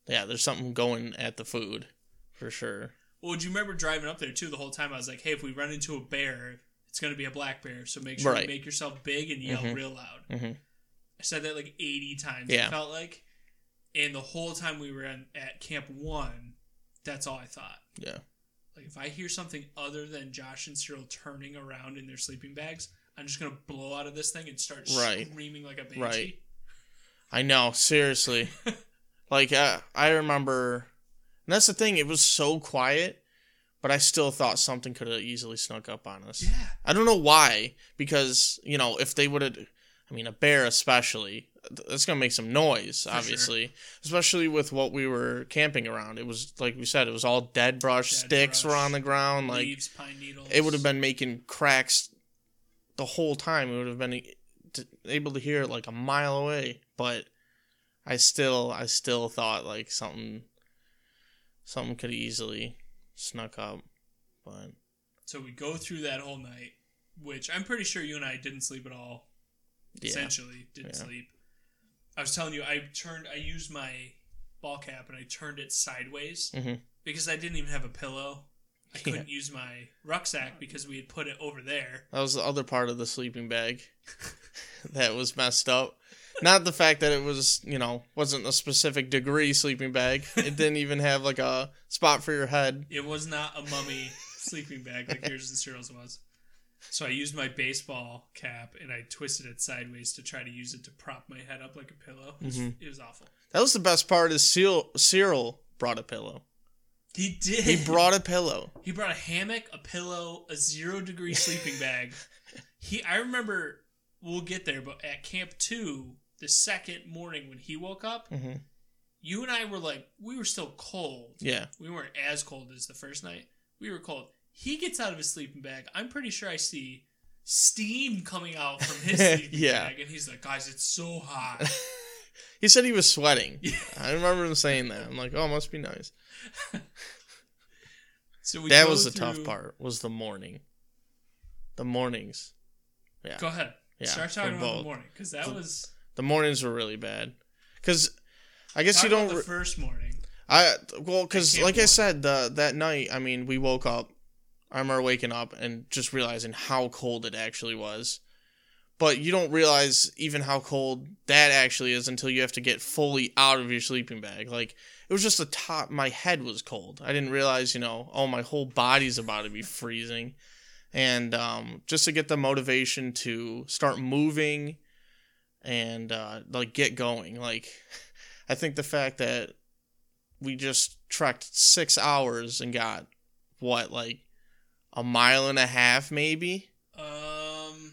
yeah, there's something going at the food for sure. Well, do you remember driving up there too? The whole time I was like, "Hey, if we run into a bear, it's going to be a black bear. So make sure Right. you make yourself big and yell Mhm. real loud." Mhm. I said that like 80 times. Yeah. It felt like, and the whole time we were in, at Camp One, that's all I thought. Yeah. Like if I hear something other than Josh and Cyril turning around in their sleeping bags, I'm just gonna blow out of this thing and start Right. screaming like a banshee. Right. I know, seriously. like uh, I remember, and that's the thing. It was so quiet, but I still thought something could have easily snuck up on us. Yeah. I don't know why, because you know if they would have, I mean, a bear especially, that's gonna make some noise, sure. obviously, especially with what we were camping around. It was like we said, it was all dead brush, Dead sticks were on the ground, like Leaves, pine needles. it would have been making cracks the whole time. We would have been able to hear it like a mile away. But I still, I still thought like something, something could easily snuck up. But So we go through that whole night, which I'm pretty sure you and I didn't sleep at all. Yeah, Essentially, didn't Yeah. sleep. I was telling you, I turned, I used my ball cap and I turned it sideways Mhm. because I didn't even have a pillow. I couldn't use my rucksack because we had put it over there. that was the other part of the sleeping bag that was messed up. Not the fact that it was, you know, wasn't a specific degree sleeping bag. It didn't even have like a spot for your head. It was not a mummy sleeping bag like yours and Cyril's was. So I used my baseball cap and I twisted it sideways to try to use it to prop my head up like a pillow. It was, Mhm. it was awful. That was the best part. Is Cyril, Cyril brought a pillow. He did. He brought a pillow. He brought a hammock, a pillow, a zero degree sleeping bag. He, I remember, we'll get there, but at Camp Two, the second morning when he woke up, hmm you and I were like, we were still cold. Yeah. We weren't as cold as the first night. We were cold. He gets out of his sleeping bag. I'm pretty sure I see steam coming out from his sleeping Yeah. bag, and he's like, guys, it's so hot. He said he was sweating. Yeah. I remember him saying that. I'm like, oh, must be nice. So we that was the tough part. Was the morning. The mornings. Yeah. Go ahead. Yeah. Start talking about the both. morning because that The- was. The mornings were really bad. Cause I guess Talk you don't. re- first morning. I well, cause Camp like I said, the that night, I mean, we woke up. I remember waking up and just realizing how cold it actually was. But you don't realize even how cold that actually is until you have to get fully out of your sleeping bag. Like it was just the top. My head was cold. I didn't realize, you know, oh, my whole body's about to be freezing. And um, just to get the motivation to start moving and uh, like get going. Like I think the fact that we just trekked six hours and got what like a mile and a half maybe Um,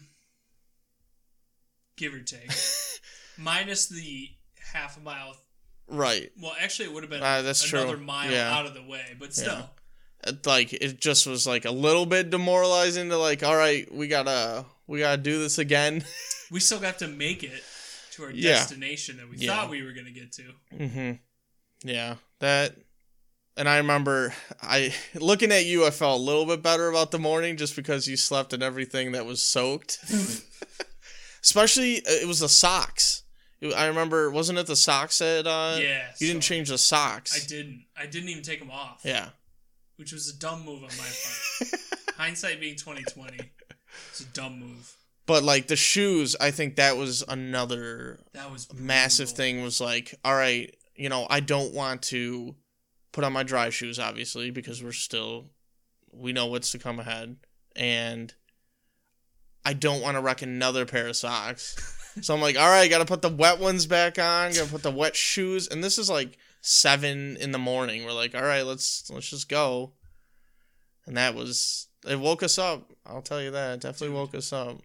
give or take, minus the half a mile. right Well, actually, it would have been Ah, that's true. another mile Yeah. out of the way, but still, Yeah. Like it just was like a little bit demoralizing to like all right we gotta we gotta do this again we still got to make it to our Yeah. destination that we Yeah. thought we were to get to. mm-hmm yeah that and i remember i looking at you i felt a little bit better about the morning just because you slept in everything that was soaked especially uh, it was the socks i remember wasn't it the socks that uh yeah, you didn't change the socks I didn't. I didn't even take them off. yeah which was a dumb move on my part. Hindsight being twenty twenty, it's a dumb move. but like the shoes i think that was another That was massive thing was like all right you know i don't want to put on my dry shoes obviously because we're still we know what's to come ahead. And i don't want to wreck another pair of socks. So i'm like all right gotta put the wet ones back on gotta put the wet shoes. And this is like seven in the morning. We're like all right let's let's just go. And that was it woke us up. I'll tell you that. It definitely Dude. woke us up.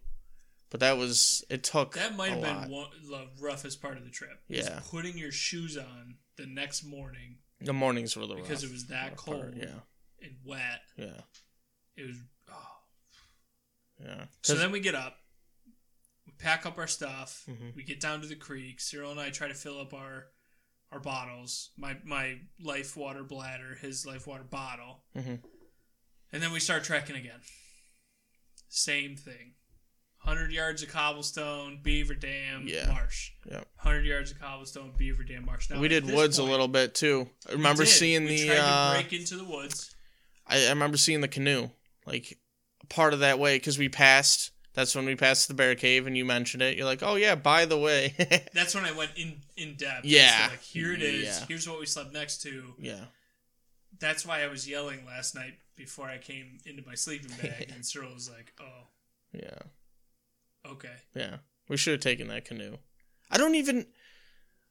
But that was it took That might have been one, the roughest part of the trip. Yeah. putting your shoes on the next morning The mornings were the because rough, it was that cold part, Yeah, and wet. yeah, It was. Oh. yeah. So then we get up, we pack up our stuff, Mhm. we get down to the creek. Cyril and I try to fill up our our bottles. My my life water bladder, his life water bottle, Mhm. and then we start trekking again. Same thing. 100 yards of cobblestone, Beaver Dam, Yeah. marsh. Yep. 100 yards of cobblestone, Beaver Dam, marsh. Now, we did woods a little bit too. I remember seeing we the. tried Uh, to break into the woods. I, I remember seeing the canoe, like part of that way, because we passed That's when we passed the bear cave and you mentioned it. You're like, oh yeah, by the way. That's when I went in in depth. Yeah. So like here it is. Yeah. Here's what we slept next to. yeah. That's why I was yelling last night before I came into my sleeping bag, and Cyril was like, "Oh, Yeah. Okay." Yeah. We should have taken that canoe. I don't even.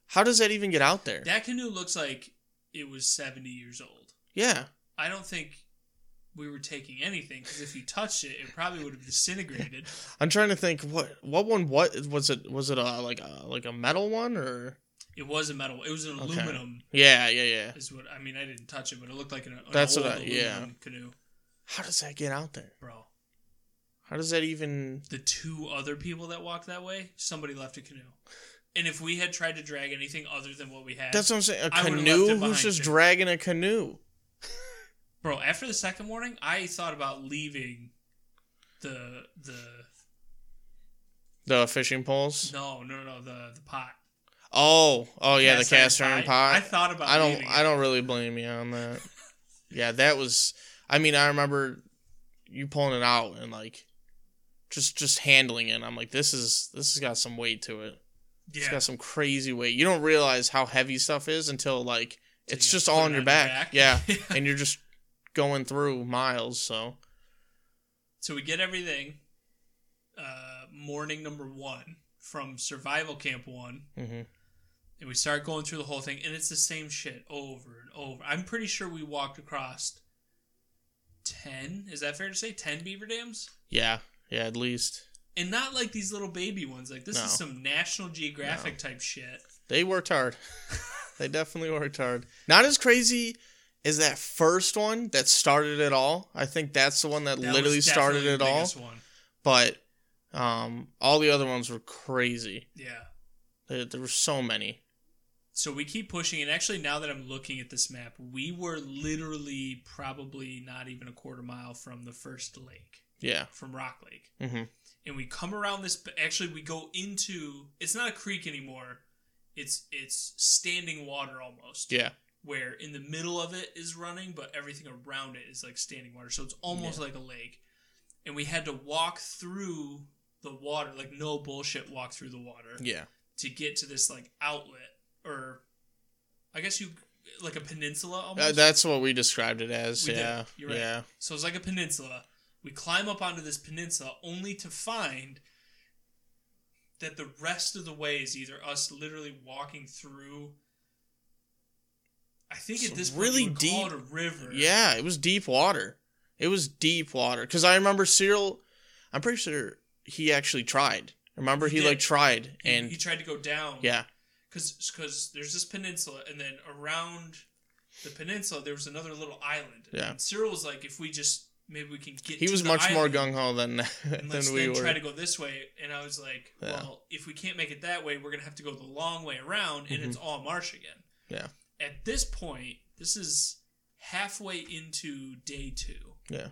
How does that even get out there? That canoe looks like it was 70 years old. yeah. I don't think we were taking anything because if you touched it, it probably would have disintegrated. I'm trying to think what what one what was it was it a like a like a metal one or It was a metal. It was an Okay. aluminum. yeah yeah yeah. Is what I mean. I didn't touch it, but it looked like an, an That's old what I- yeah. aluminum canoe, How does that get out there? bro. How does that even? The two other people that walked that way, somebody left a canoe. And if we had tried to drag anything other than what we had, That's what I'm saying. A I canoe? Who's just too. dragging a canoe? bro. After the second morning, I thought about leaving the the The fishing poles? no no no the the pot. Oh, oh yeah, the Cast iron pot. I thought about. I don't. I don't really blame you on that. yeah, that was. I mean, I remember you pulling it out and like just just handling it. I'm like, this is this has got some weight to it. Yeah. It's got some crazy weight. You don't realize how heavy stuff is until like Till it's just all on your back. Yeah, Yeah. and you're just going through miles. So So we get everything. Uh, morning number one from survival camp one, Mm-hmm. and we start going through the whole thing, and it's the same shit over and over. I'm pretty sure we walked across ten. Is that fair to say? Ten beaver dams, yeah, yeah, at least and not like these little baby ones. Like this No. is some National Geographic type shit. they worked hard. they definitely worked hard. Not as crazy as that first one that started it all. I think that's the one that, That literally started it all. One. But um, all the other ones were crazy. Yeah. There, there were so many. So we keep pushing, and actually, now that I'm looking at this map, we were literally probably not even a quarter mile from the first lake, Yeah. from Rock Lake. hmm And we come around this. Actually, we go into. It's not a creek anymore. It's it's standing water almost. Yeah. Where in the middle of it is running, but everything around it is like standing water. So it's almost like a lake. And we had to walk through the water, like no bullshit, walk through the water Yeah. to get to this like outlet or I guess you like a peninsula Uh, that's what we described it as. We did. yeah. You're right. Yeah. so it's like a peninsula. We climb up onto this peninsula only to find that the rest of the way is either us literally walking through. I think at this point really call deep. it a river. Yeah. It was deep water. It was deep water. Because I remember Cyril, I'm pretty sure he actually tried. Remember, He he, like tried. And he tried to go down. yeah. because there's this peninsula, and then around the peninsula there was another little island. Yeah. And Cyril was like, if we just maybe we can get. He was much more gung ho than, than we were. try to go this way. And I was like, Yeah. well, if we can't make it that way, we're gonna have to go the long way around, and it's all marsh again. Mm-hmm. Yeah. At this point, this is halfway into day two. Yeah.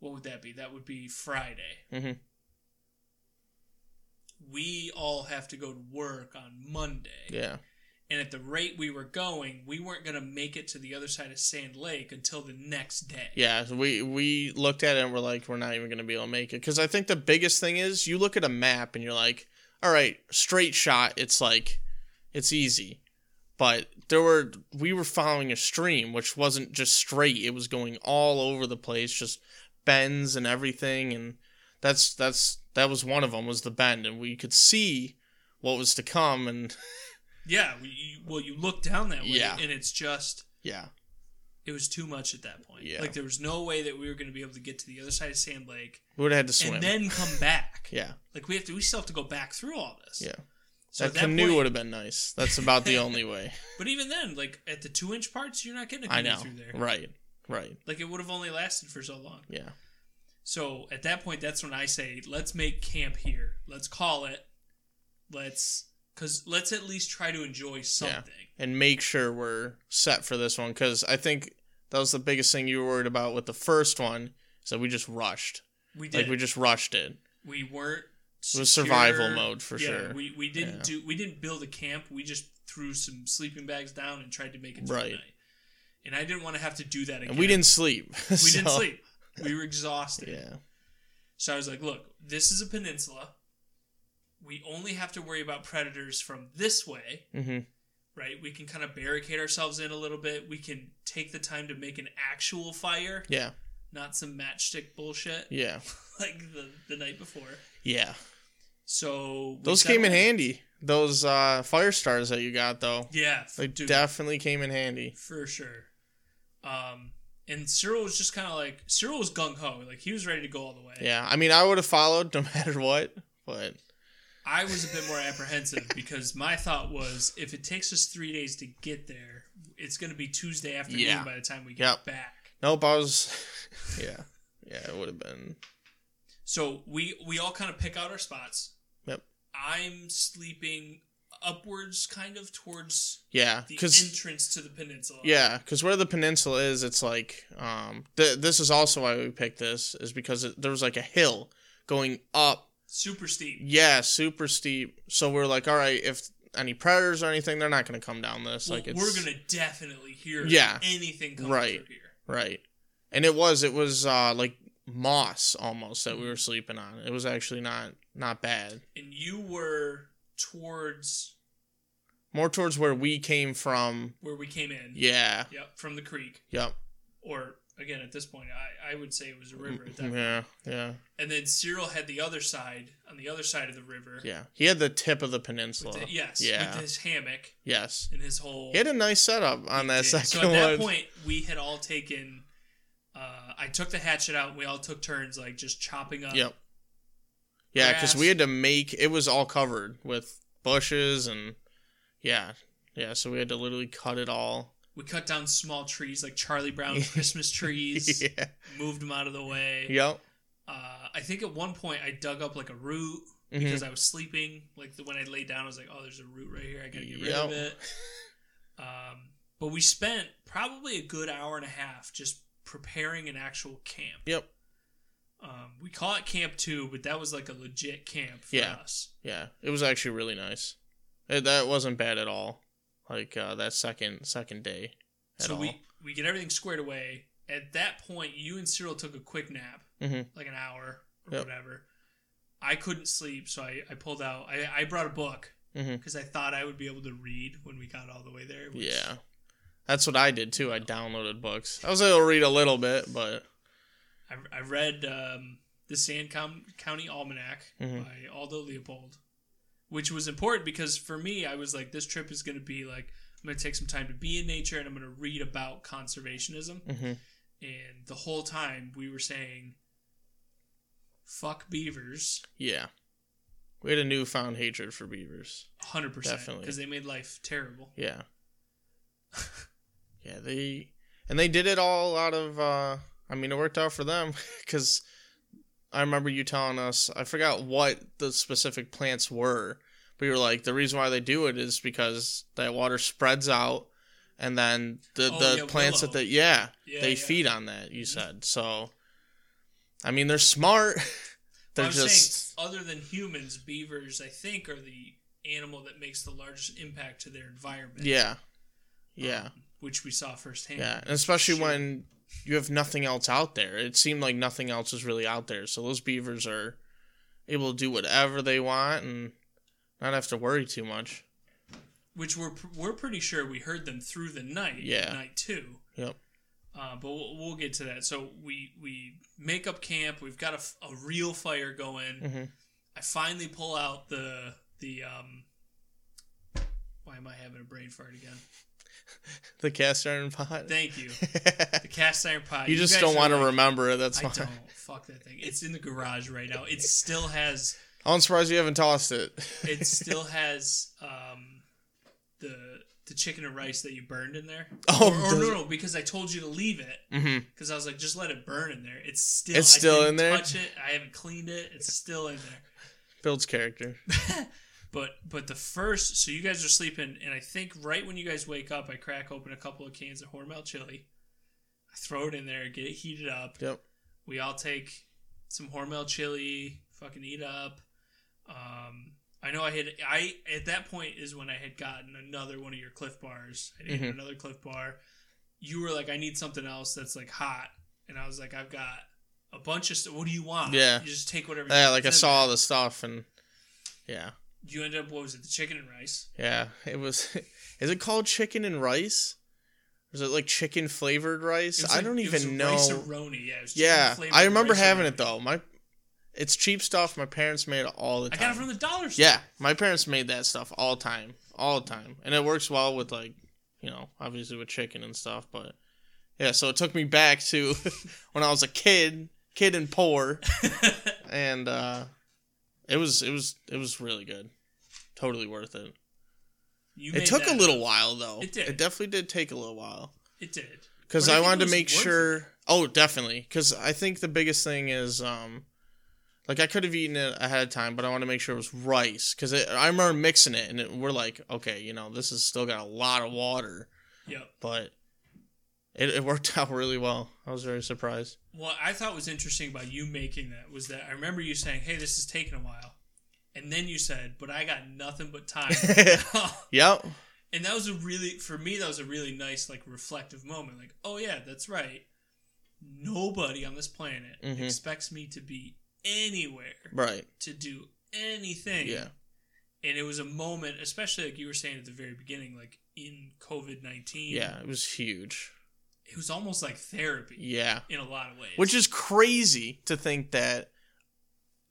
What would that be? That would be Friday. Mhm. We all have to go to work on Monday. Yeah. And at the rate we were going, we weren't going to make it to the other side of Sand Lake until the next day. Yeah, so we we looked at it and we're like, we're not even gonna be able to make it. Because I think the biggest thing is you look at a map and you're like, all right, straight shot, it's like, it's easy, but there were we were following a stream which wasn't just straight; it was going all over the place, just bends and everything, and that's that's that was one of them was the bend, and we could see what was to come, and Yeah. You, well, you look down that way, Yeah. and it's just yeah, it was too much at that point. Yeah. Like there was no way that we were going to be able to get to the other side of Sand Lake we would have had to swim. and then come back. yeah, Like we have to, we still have to go back through all this. yeah. So that that canoe would have been nice. That's about the only way. But even then, like at the two inch parts, you're not getting a I canoe know. through there. Right. Right. Like it would have only lasted for so long. Yeah. So at that point, that's when I say, let's make camp here. Let's call it. Let's, because let's at least try to enjoy something. And make sure we're set for this one because I think that was the biggest thing you were worried about with the first one. So we just rushed. We did. Like we just rushed it. we weren't. It was secure. survival mode for Yeah, sure. We we didn't Yeah. do. We didn't build a camp. We just threw some sleeping bags down and tried to make it Right. the night. And I didn't want to have to do that again. And we didn't sleep. We didn't sleep. We were exhausted. Yeah. So I was like, look, this is a peninsula. We only have to worry about predators from this way, Mm-hmm. right? We can kind of barricade ourselves in a little bit. We can take the time to make an actual fire, Yeah. not some matchstick bullshit Yeah. like the, the night before. Yeah. So Those came in handy. Those uh, fire stars that you got though, Yeah, they dude, definitely came in handy. for sure. Um, and Cyril was just kind of like Cyril was gung ho, like he was ready to go all the way. Yeah. I mean, I would have followed no matter what, but I was a bit more apprehensive because my thought was if it takes us three days to get there, it's going to be Tuesday afternoon Yeah. by the time we get Yep. back. nope. I was. Yeah. Yeah. It would have been. So we we all kind of pick out our spots. Yep. I'm sleeping upwards, kind of towards Yeah. the entrance to the peninsula. Yeah, because where the peninsula is, it's like um. Th- this is also why we picked this is because it, there was like a hill going up. Super steep. Yeah, super steep. So we're like, all right, if any predators or anything, they're not gonna come down this. Well, like it's we're gonna definitely hear Yeah. anything coming Right. through here. right. And it was it was uh like moss almost that we were sleeping on. It was actually not not bad. And you were towards More towards where we came from. where we came in. Yeah. Yep, from the creek. Yep. Or again, at this point, I, I would say it was a river at that point. Yeah. Yeah. And then Cyril had the other side, on the other side of the river. Yeah. He had the tip of the peninsula. The- yes. Yeah. With his hammock Yes. and his whole. He had a nice setup on that Yeah, second So at that one. point, we had all taken. Uh, I took the hatchet out. and We all took turns, like just chopping up. Yep. Yeah, because we had to make it was all covered with bushes and yeah, yeah. So we had to literally cut it all. We cut down small trees, like Charlie Brown Christmas trees. yeah. Moved them out of the way. Yep. Uh, I think at one point I dug up like a root Mhm. because I was sleeping. Like the, when I laid down, I was like, "Oh, there's a root right here. I gotta get rid of it." Um, but we spent probably a good hour and a half just preparing an actual camp. Yep. Um, we call it Camp Two, but that was like a legit camp for Yeah. us. Yeah. It was actually really nice. It, that wasn't bad at all. Like uh, that second second day. So all. we we get everything squared away. At that point, you and Cyril took a quick nap, Mhm. like an hour or Yep. whatever. I couldn't sleep, so I, I pulled out. I, I brought a book because I thought I would be able to read when we got all the way there. which- Yeah. That's what I did too. I downloaded books. I was able to read a little bit, but I, I read um, the Sand Com- County Almanac Mhm. by Aldo Leopold, which was important because for me, I was like, this trip is going to be like, I'm going to take some time to be in nature and I'm going to read about conservationism. mhm. And the whole time we were saying, fuck beavers, yeah. We had a newfound hatred for beavers. 100%. Definitely. Because they made life terrible. Yeah. yeah, they and they did it all out of uh I mean it worked out for them cuz I remember you telling us I forgot what the specific plants were, but you were like the reason why they do it is because that water spreads out and then the Oh, the yeah, plants willow. that they yeah, Yeah, they yeah. feed on that, you said. So I mean they're smart. they're I'm just saying, other than humans, beavers, I think, are the animal that makes the largest impact to their environment. yeah. Yeah. um, which we saw firsthand. Yeah, and especially Sure. when you have nothing else out there. It seemed like nothing else was really out there. So those beavers are able to do whatever they want and not have to worry too much. which we're we're pretty sure we heard them through the night. Yeah. night two. Yep. Uh, but we'll, we'll get to that. So we we make up camp. We've got a, a real fire going. hmm I finally pull out the the um. Why am I having a brain fart again? The cast iron pot. Thank you. The cast iron pot. you just don't want to like, remember it. That's I don't. Fuck that thing. It's in the garage right now. It still has. I'm surprised you haven't tossed it. It still has um, the the chicken and rice that you burned in there. Oh, or, or no, no, because I told you to leave it because I was like, just let it burn in there. It's still. It's I still didn't in there? Touch it. I haven't cleaned it. It's still in there. Builds character. But but the first, so you guys are sleeping, and I think right when you guys wake up, I crack open a couple of cans of Hormel chili. I throw it in there, get it heated up. Yep. We all take some Hormel chili, fucking eat up. Um, I know I had I at that point is when I had gotten another one of your Clif bars. I ate Mhm. another Clif bar. You were like, I need something else that's like hot, and I was like, I've got a bunch of stuff. What do you want? Yeah. you just take whatever. you Yeah, like I saw all the stuff and yeah. You ended up what was it? The chicken and rice. Yeah. It was is it called chicken and rice? Or is it like chicken flavored rice? I like- don't it even know. Rice-a-roni. Yeah, it was Yeah. I remember having it though. My it's cheap stuff. My parents made it all the I time. got it from the dollar store. Yeah, my parents made that stuff all the time, all the time, and it works well with like, you know, obviously with chicken and stuff. But yeah, so it took me back to when I was a kid, kid and poor, and uh, it was it was it was really good, totally worth it. You It took a little up. while though. It did. It definitely did take a little while It did. because I I, wanted to make sure. Oh, definitely. Because I think the biggest thing is, um, like I could have eaten it ahead of time, but I want to make sure it was rice. Because I remember mixing it, and it, we're like, okay, you know, this has still got a lot of water, Yep. but it, it worked out really well. I was very surprised. What I thought was interesting about you making that was that I remember you saying, "Hey, this is taking a while," and then you said, "But I got nothing but time." Yep. and that was a really, for me, that was a really nice, like, reflective moment. Like, oh yeah, that's right. Nobody on this planet Mhm. expects me to be anywhere Right. to do anything. Yeah. And it was a moment, especially like you were saying at the very beginning, like in COVID nineteen. Yeah. It was huge. It was almost like therapy Yeah. in a lot of ways. Which is crazy to think that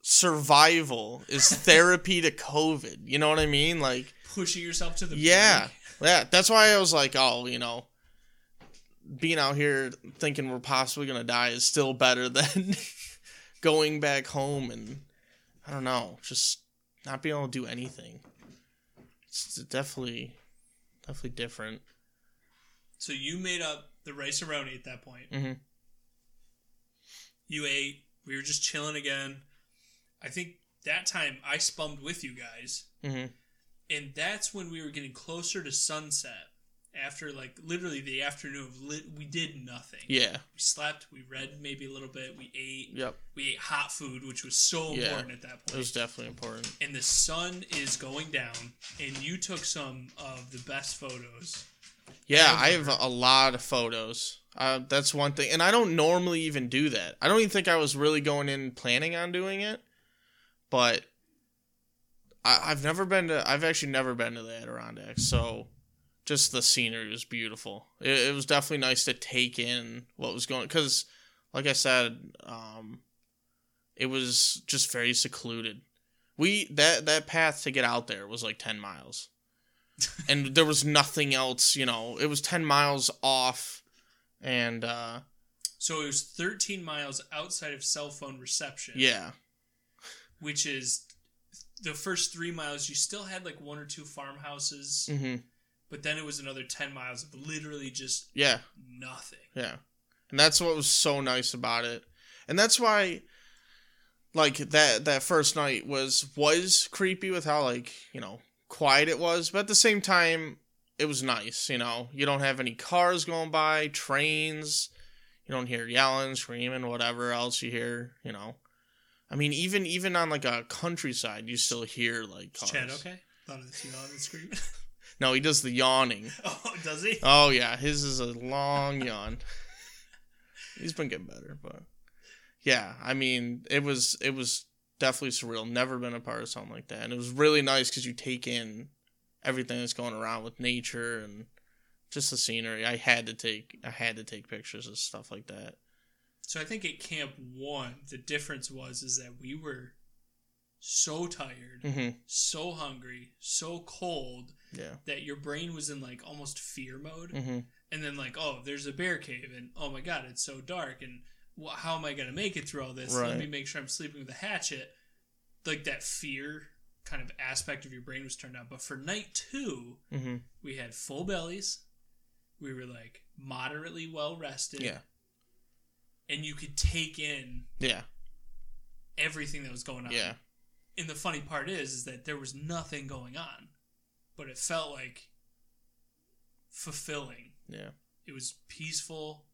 survival is therapy to COVID. You know what I mean? Like, pushing yourself to the Yeah. brink. Yeah, that's why I was like, oh, you know, being out here thinking we're possibly gonna die is still better than going back home and I don't know, just not being able to do anything. It's definitely, definitely different. So you made up the rice aroni at that point. Mhm. You ate. We were just chilling again. I think that time I spummed with you guys, hmm and that's when we were getting closer to sunset. After like literally the afternoon of lit, we did nothing. Yeah. We slept. We read maybe a little bit. We ate. Yep. We ate hot food, which was so Yeah. important at that point. It was definitely important. and the sun is going down, and you took some of the best photos. Yeah, I have a lot of photos. Uh, that's one thing, and I don't normally even do that. I don't even think I was really going in planning on doing it, but I, I've never been to. I've actually never been to the Adirondacks, so just the scenery was beautiful. It, it was definitely nice to take in what was going because, like I said, um, it was just very secluded. We that that path to get out there was like ten miles and there was nothing else you know. It was 10 miles off and uh So it was 13 miles outside of cell phone reception. yeah. Which is the first three miles, you still had like one or two farmhouses, hmm but then it was another 10 miles of literally just yeah. nothing. yeah. And that's what was so nice about it. And that's why like that that first night was was creepy with how like you know quiet it was but at the same time it was nice you know you don't have any cars going by trains you don't hear yelling screaming whatever else you hear you know i mean even even on like a countryside you still hear like cars Chad okay? Thought of this yawn and scream. no he does the yawning oh, does he? oh yeah his is a long yawn he's been getting better but yeah i mean it was it was definitely surreal. Never been a part of something like that. And it was really nice because you take in everything that's going around with nature and just the scenery. I had to take i had to take pictures of stuff like that. So I think at Camp One, the difference was is that we were so tired, hmm so hungry, so cold yeah. that your brain was in like almost fear mode. hmm and then like oh there's a bear cave and oh my god it's so dark. And wh- how am i going to make it through all this? Let me make sure i'm sleeping with a hatchet. Like that fear kind of aspect of your brain was turned on. But for night two hmm we had full bellies. We were like moderately well rested. Yeah. And you could take in yeah. everything that was going on. Yeah. And the funny part is is that there was nothing going on but it felt like fulfilling. Yeah. It was peaceful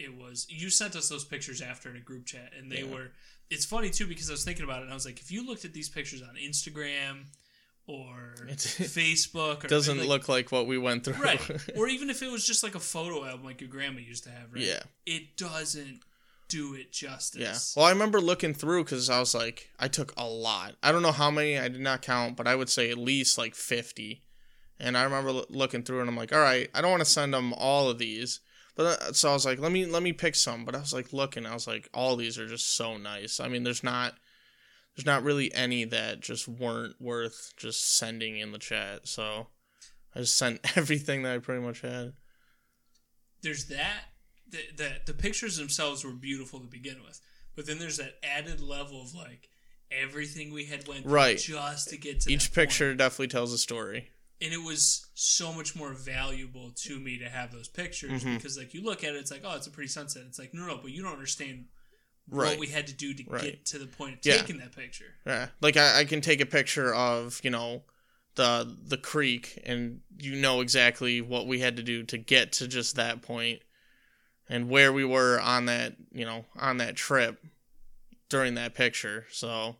it was you sent us those pictures after in a group chat and they Yeah. were it's funny too because i was thinking about it and i was like if you looked at these pictures on instagram or It's- facebook or doesn't like- look like what we went through right or even if it was just like a photo album like your grandma used to have right yeah it doesn't do it justice. Yeah. Well, I remember looking through because I was like, I took a lot. I don't know how many. I did not count, but I would say at least like fifty. And I remember looking through, and I'm like, all right, I don't want to send them all of these. But uh, so I was like, let me let me pick some. But I was like looking, I was like, all these are just so nice. I mean, there's not there's not really any that just weren't worth just sending in the chat. So I just sent everything that I pretty much had. there's that the, the the pictures themselves were beautiful to begin with but then there's that added level of like everything we had went through Right. just to get to Each that point. picture definitely tells a story. And it was so much more valuable to me to have those pictures Mhm. because like you look at it it's like oh it's a pretty sunset it's like no no but you don't understand Right. what we had to do to Right. get to the point of Yeah. taking that picture Yeah, like I, I can take a picture of you know the the creek, and you know exactly what we had to do to get to just that point, and where we were on that you know on that trip during that picture. So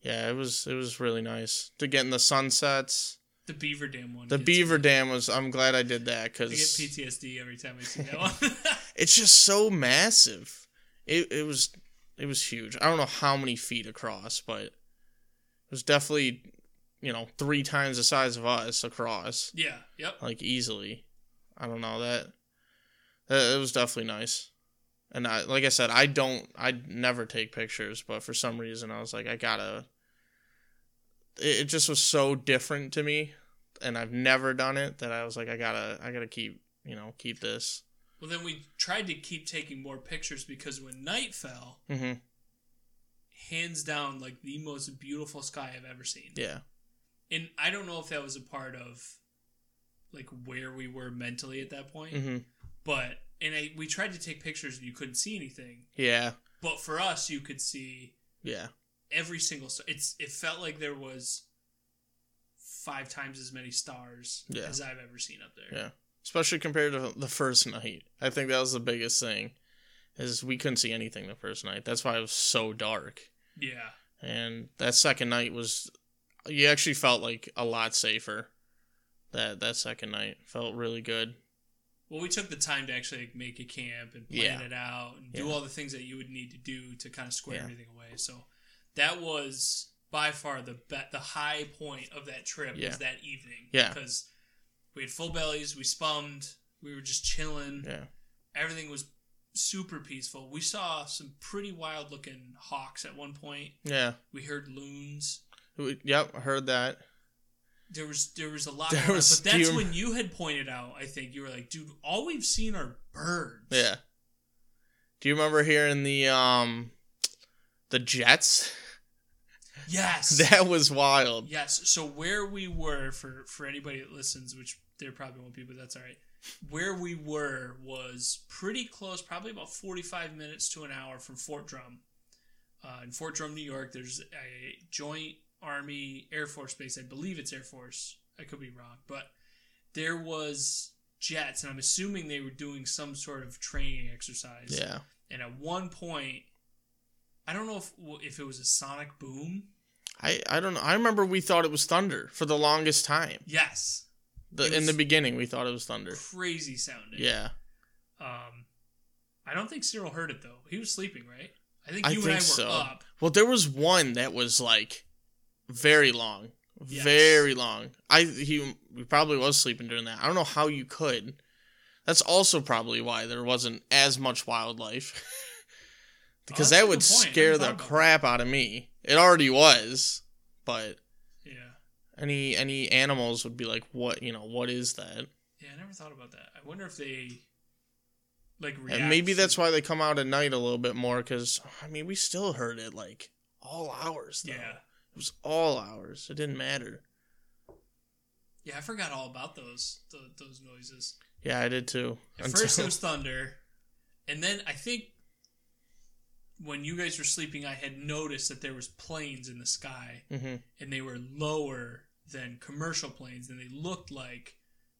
yeah, it was it was really nice to get in the sunsets. The beaver dam one The Beaver me. Dam was. I'm glad I did that because I get PTSD every time I see that one it's just so massive. It it was it was huge. I don't know how many feet across, but it was definitely you know three times the size of us across, yeah yep like easily. I don't know that. that it was definitely nice. And I like I said, I don't I never take pictures, but for some reason I was like I gotta. It, just was so different to me, and I've never done it that I was like I gotta I gotta keep you know keep this. well then we tried to keep taking more pictures because when night fell hmm hands down like the most beautiful sky I've ever seen. Yeah. And I don't know if that was a part of like where we were mentally at that point, hmm but and I, we tried to take pictures and you couldn't see anything, Yeah. but for us you could see Yeah. Every single star. It's it felt like there was five times as many stars Yeah. as I've ever seen up there. Yeah. Especially compared to the first night. I think that was the biggest thing. Is we couldn't see anything the first night. That's why it was so dark. Yeah. And that second night was you actually felt like a lot safer. That that second night felt really good. Well, we took the time to actually like, make a camp and plan Yeah. it out and do Yeah. all the things that you would need to do to kind of square everything away. So that was by far the be- the high point of that trip Yeah. was that evening. Yeah. because we had full bellies, we spummed, we were just chilling. Yeah. Everything was super peaceful. We saw some pretty wild looking hawks at one point. Yeah. We heard loons. We- Yep, I heard that. There was there was a lot, There was- but that's you- when you had pointed out. I think you were like, "Dude, all we've seen are birds." Yeah. Do you remember hearing the um the jets? Yes. That was wild. Yes. So where we were for for anybody that listens, which there probably won't be, but that's all right. Where we were was pretty close, probably about forty five minutes to an hour from Fort Drum. Uh, in Fort Drum, New York, there's a joint Army Air Force base. I believe it's Air Force. I could be wrong, but there was jets, and I'm assuming they were doing some sort of training exercise. Yeah. And at one point, I don't know if if it was a sonic boom. I I don't know. I remember we thought it was thunder for the longest time. Yes, The, in the beginning, we thought it was thunder. crazy sounding. Yeah, Um, I don't think Cyril heard it though. He was sleeping, right? I think I you think and I were so. up. Well, there was one that was like very long, Yes. very long. I he, he probably was sleeping during that. I don't know how you could. That's also probably why there wasn't as much wildlife. because a that would. I scare the crap out of me. It already was, but Yeah, any any animals would be like, what you know, what is that? yeah. I never thought about that. I wonder if they like. And maybe that's why they come out at night a little bit more. Because I mean, we still heard it like all hours. Though. Yeah, it was all hours. It didn't matter. yeah. I forgot all about those tho- those noises. Yeah, I did too. At first it was thunder, and then I think when you guys were sleeping, I had noticed that there was planes in the sky, hmm and they were lower than commercial planes, and they looked like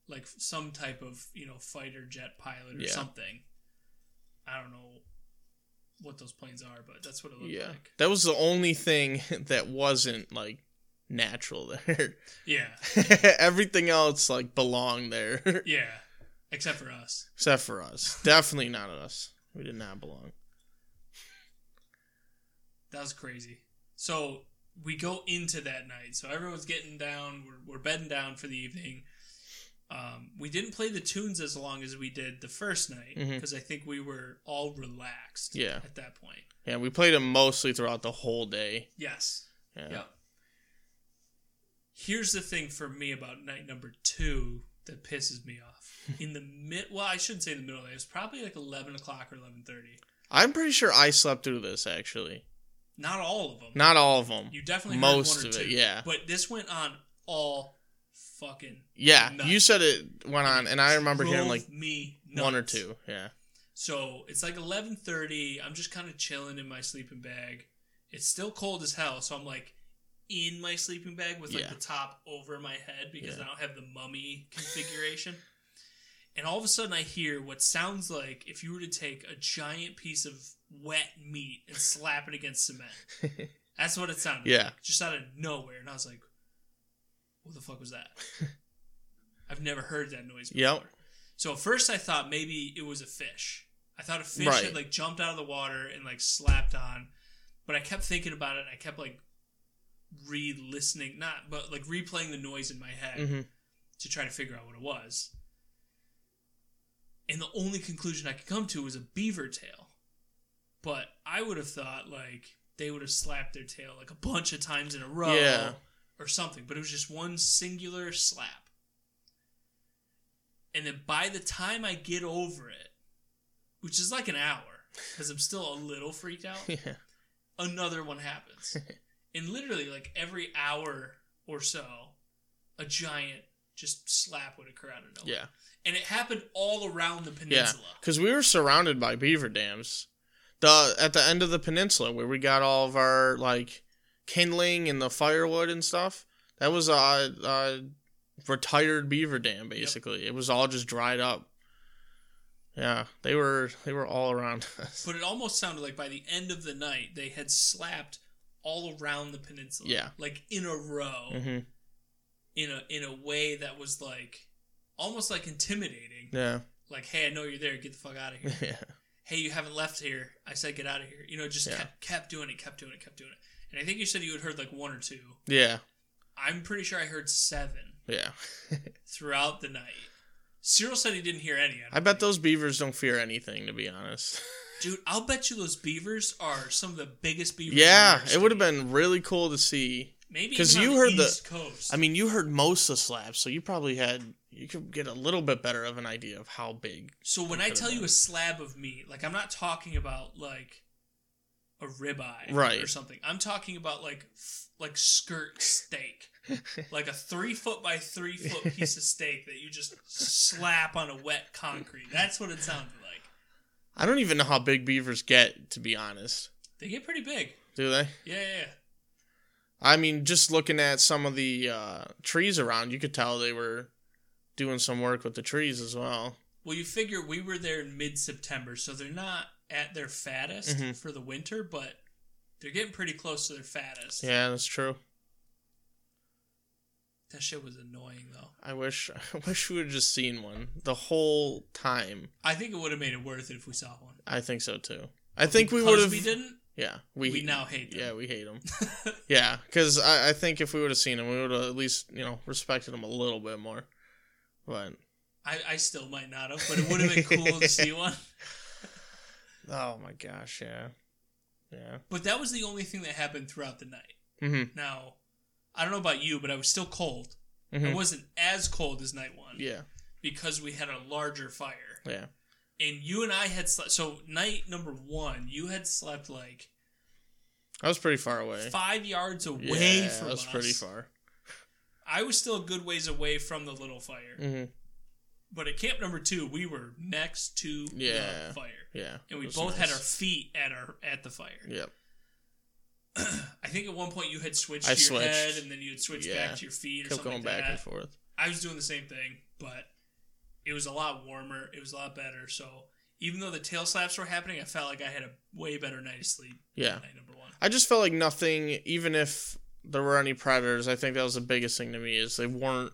like some type of you know fighter jet pilot or Yeah. something. I don't know what those planes are, but that's what it looked Yeah, like. that was the only thing that wasn't like natural there. Yeah, Everything else like belonged there, yeah. Except for us. except for us. Definitely not us. We did not belong. That was crazy. So we go into that night. So everyone's getting down. We're, we're bedding down for the evening. Um, we didn't play the tunes as long as we did the first night because I think we were all relaxed Yeah. at that point. Yeah, we played them mostly throughout the whole day. Yes. Yeah. Yeah. Here's the thing for me about night number two that pisses me off. In the mid, well, I shouldn't say in the middle of the day. It was probably like eleven o'clock or eleven thirty. I'm pretty sure I slept through this actually. Not all of them. Not all of them. You definitely Most heard one or of it, two. yeah. But this went on all fucking. Yeah, nuts. you said it went on, and I remember hearing like me one or two. Yeah. So it's like eleven thirty. I'm just kind of chilling in my sleeping bag. It's still cold as hell, so I'm like in my sleeping bag with like Yeah. the top over my head because Yeah. I don't have the mummy configuration. and all of a sudden, I hear what sounds like if you were to take a giant piece of wet meat and slap it against cement. That's what it sounded Yeah. like, just out of nowhere. And I was like, "What the fuck was that?" I've never heard that noise before. Yep. So at first I thought maybe it was a fish. I thought a fish Right. had like jumped out of the water and like slapped on. But I kept thinking about it and I kept like re-listening, not but like replaying the noise in my head hmm to try to figure out what it was. And the only conclusion I could come to was a beaver tail. But I would have thought like they would have slapped their tail like a bunch of times in a row Yeah. or something, but it was just one singular slap. And then by the time I get over it, which is like an hour, because I'm still a little freaked out, Yeah. another one happens. and literally, like every hour or so, a giant just slap would occur out of nowhere. Yeah. And it happened all around the peninsula. Because we were surrounded by beaver dams. The at the end of the peninsula where we got all of our like kindling and the firewood and stuff. That was a, a retired beaver dam basically. It was all just dried up. Yeah, they were they were all around us. But it almost sounded like by the end of the night, they had slapped all around the peninsula. Yeah. Like in a row. hmm in a in a way that was like almost like intimidating. Yeah. Like, hey, I know you're there. Get the fuck out of here. yeah. Hey, you haven't left here. I said get out of here. You know, just Yeah. kept, kept doing it, kept doing it, kept doing it. And I think you said you had heard like one or two. Yeah. I'm pretty sure I heard seven Yeah. throughout the night. Cyril said he didn't hear any. I bet those beavers don't fear anything to be honest. Dude, I'll bet you those beavers are some of the biggest beavers. yeah, it would have been really cool to see. Maybe because you on heard the- Coast. I mean, you heard most of the slaps, so you probably had you could get a little bit better of an idea of how big. So when I tell you a slab of meat, like I'm not talking about like a ribeye Right. or something. I'm talking about like like skirt steak, like a three foot by three foot piece of steak that you just slap on a wet concrete. That's what it sounded like. I don't even know how big beavers get, to be honest. They get pretty big. Do they? Yeah, yeah. yeah. I mean, just looking at some of the uh, trees around, you could tell they were doing some work with the trees as well. Well, you figure we were there in mid September, so they're not at their fattest Mhm. for the winter, but they're getting pretty close to their fattest. Yeah, that's true. That shit was annoying though. I wish I wish we would have just seen one the whole time. I think it would have made it worth it if we saw one. I think so too. I think we would have. We didn't. Yeah, We, we, now hate them. Yeah, we hate them. yeah, because I, I think if we would have seen him, we would have at least you know respected him a little bit more. But I, I still might not have, but it would have been cool to see one. oh my gosh, yeah, yeah. But that was the only thing that happened throughout the night. hmm Now, I don't know about you, but I was still cold. hmm I wasn't as cold as night one Yeah, because we had a larger fire. yeah, And you and I had slept. So, night number one, you had slept like I was pretty far away. five yards away yeah, from I was us. pretty far. I was still a good ways away from the little fire. hmm But at camp number two, we were next to Yeah. the fire. Yeah, And we both had our feet at our at the fire. Yep. I think at one point you had switched I to your switched. head and then you had switched Yeah. back to your feet or Kept something going like back that. and forth. I was doing the same thing, but it was a lot warmer. It was a lot better. So even though the tail slaps were happening, I felt like I had a way better night of sleep. Yeah. Night number one. I just felt like nothing, even if there were any predators, I think that was the biggest thing to me is they weren't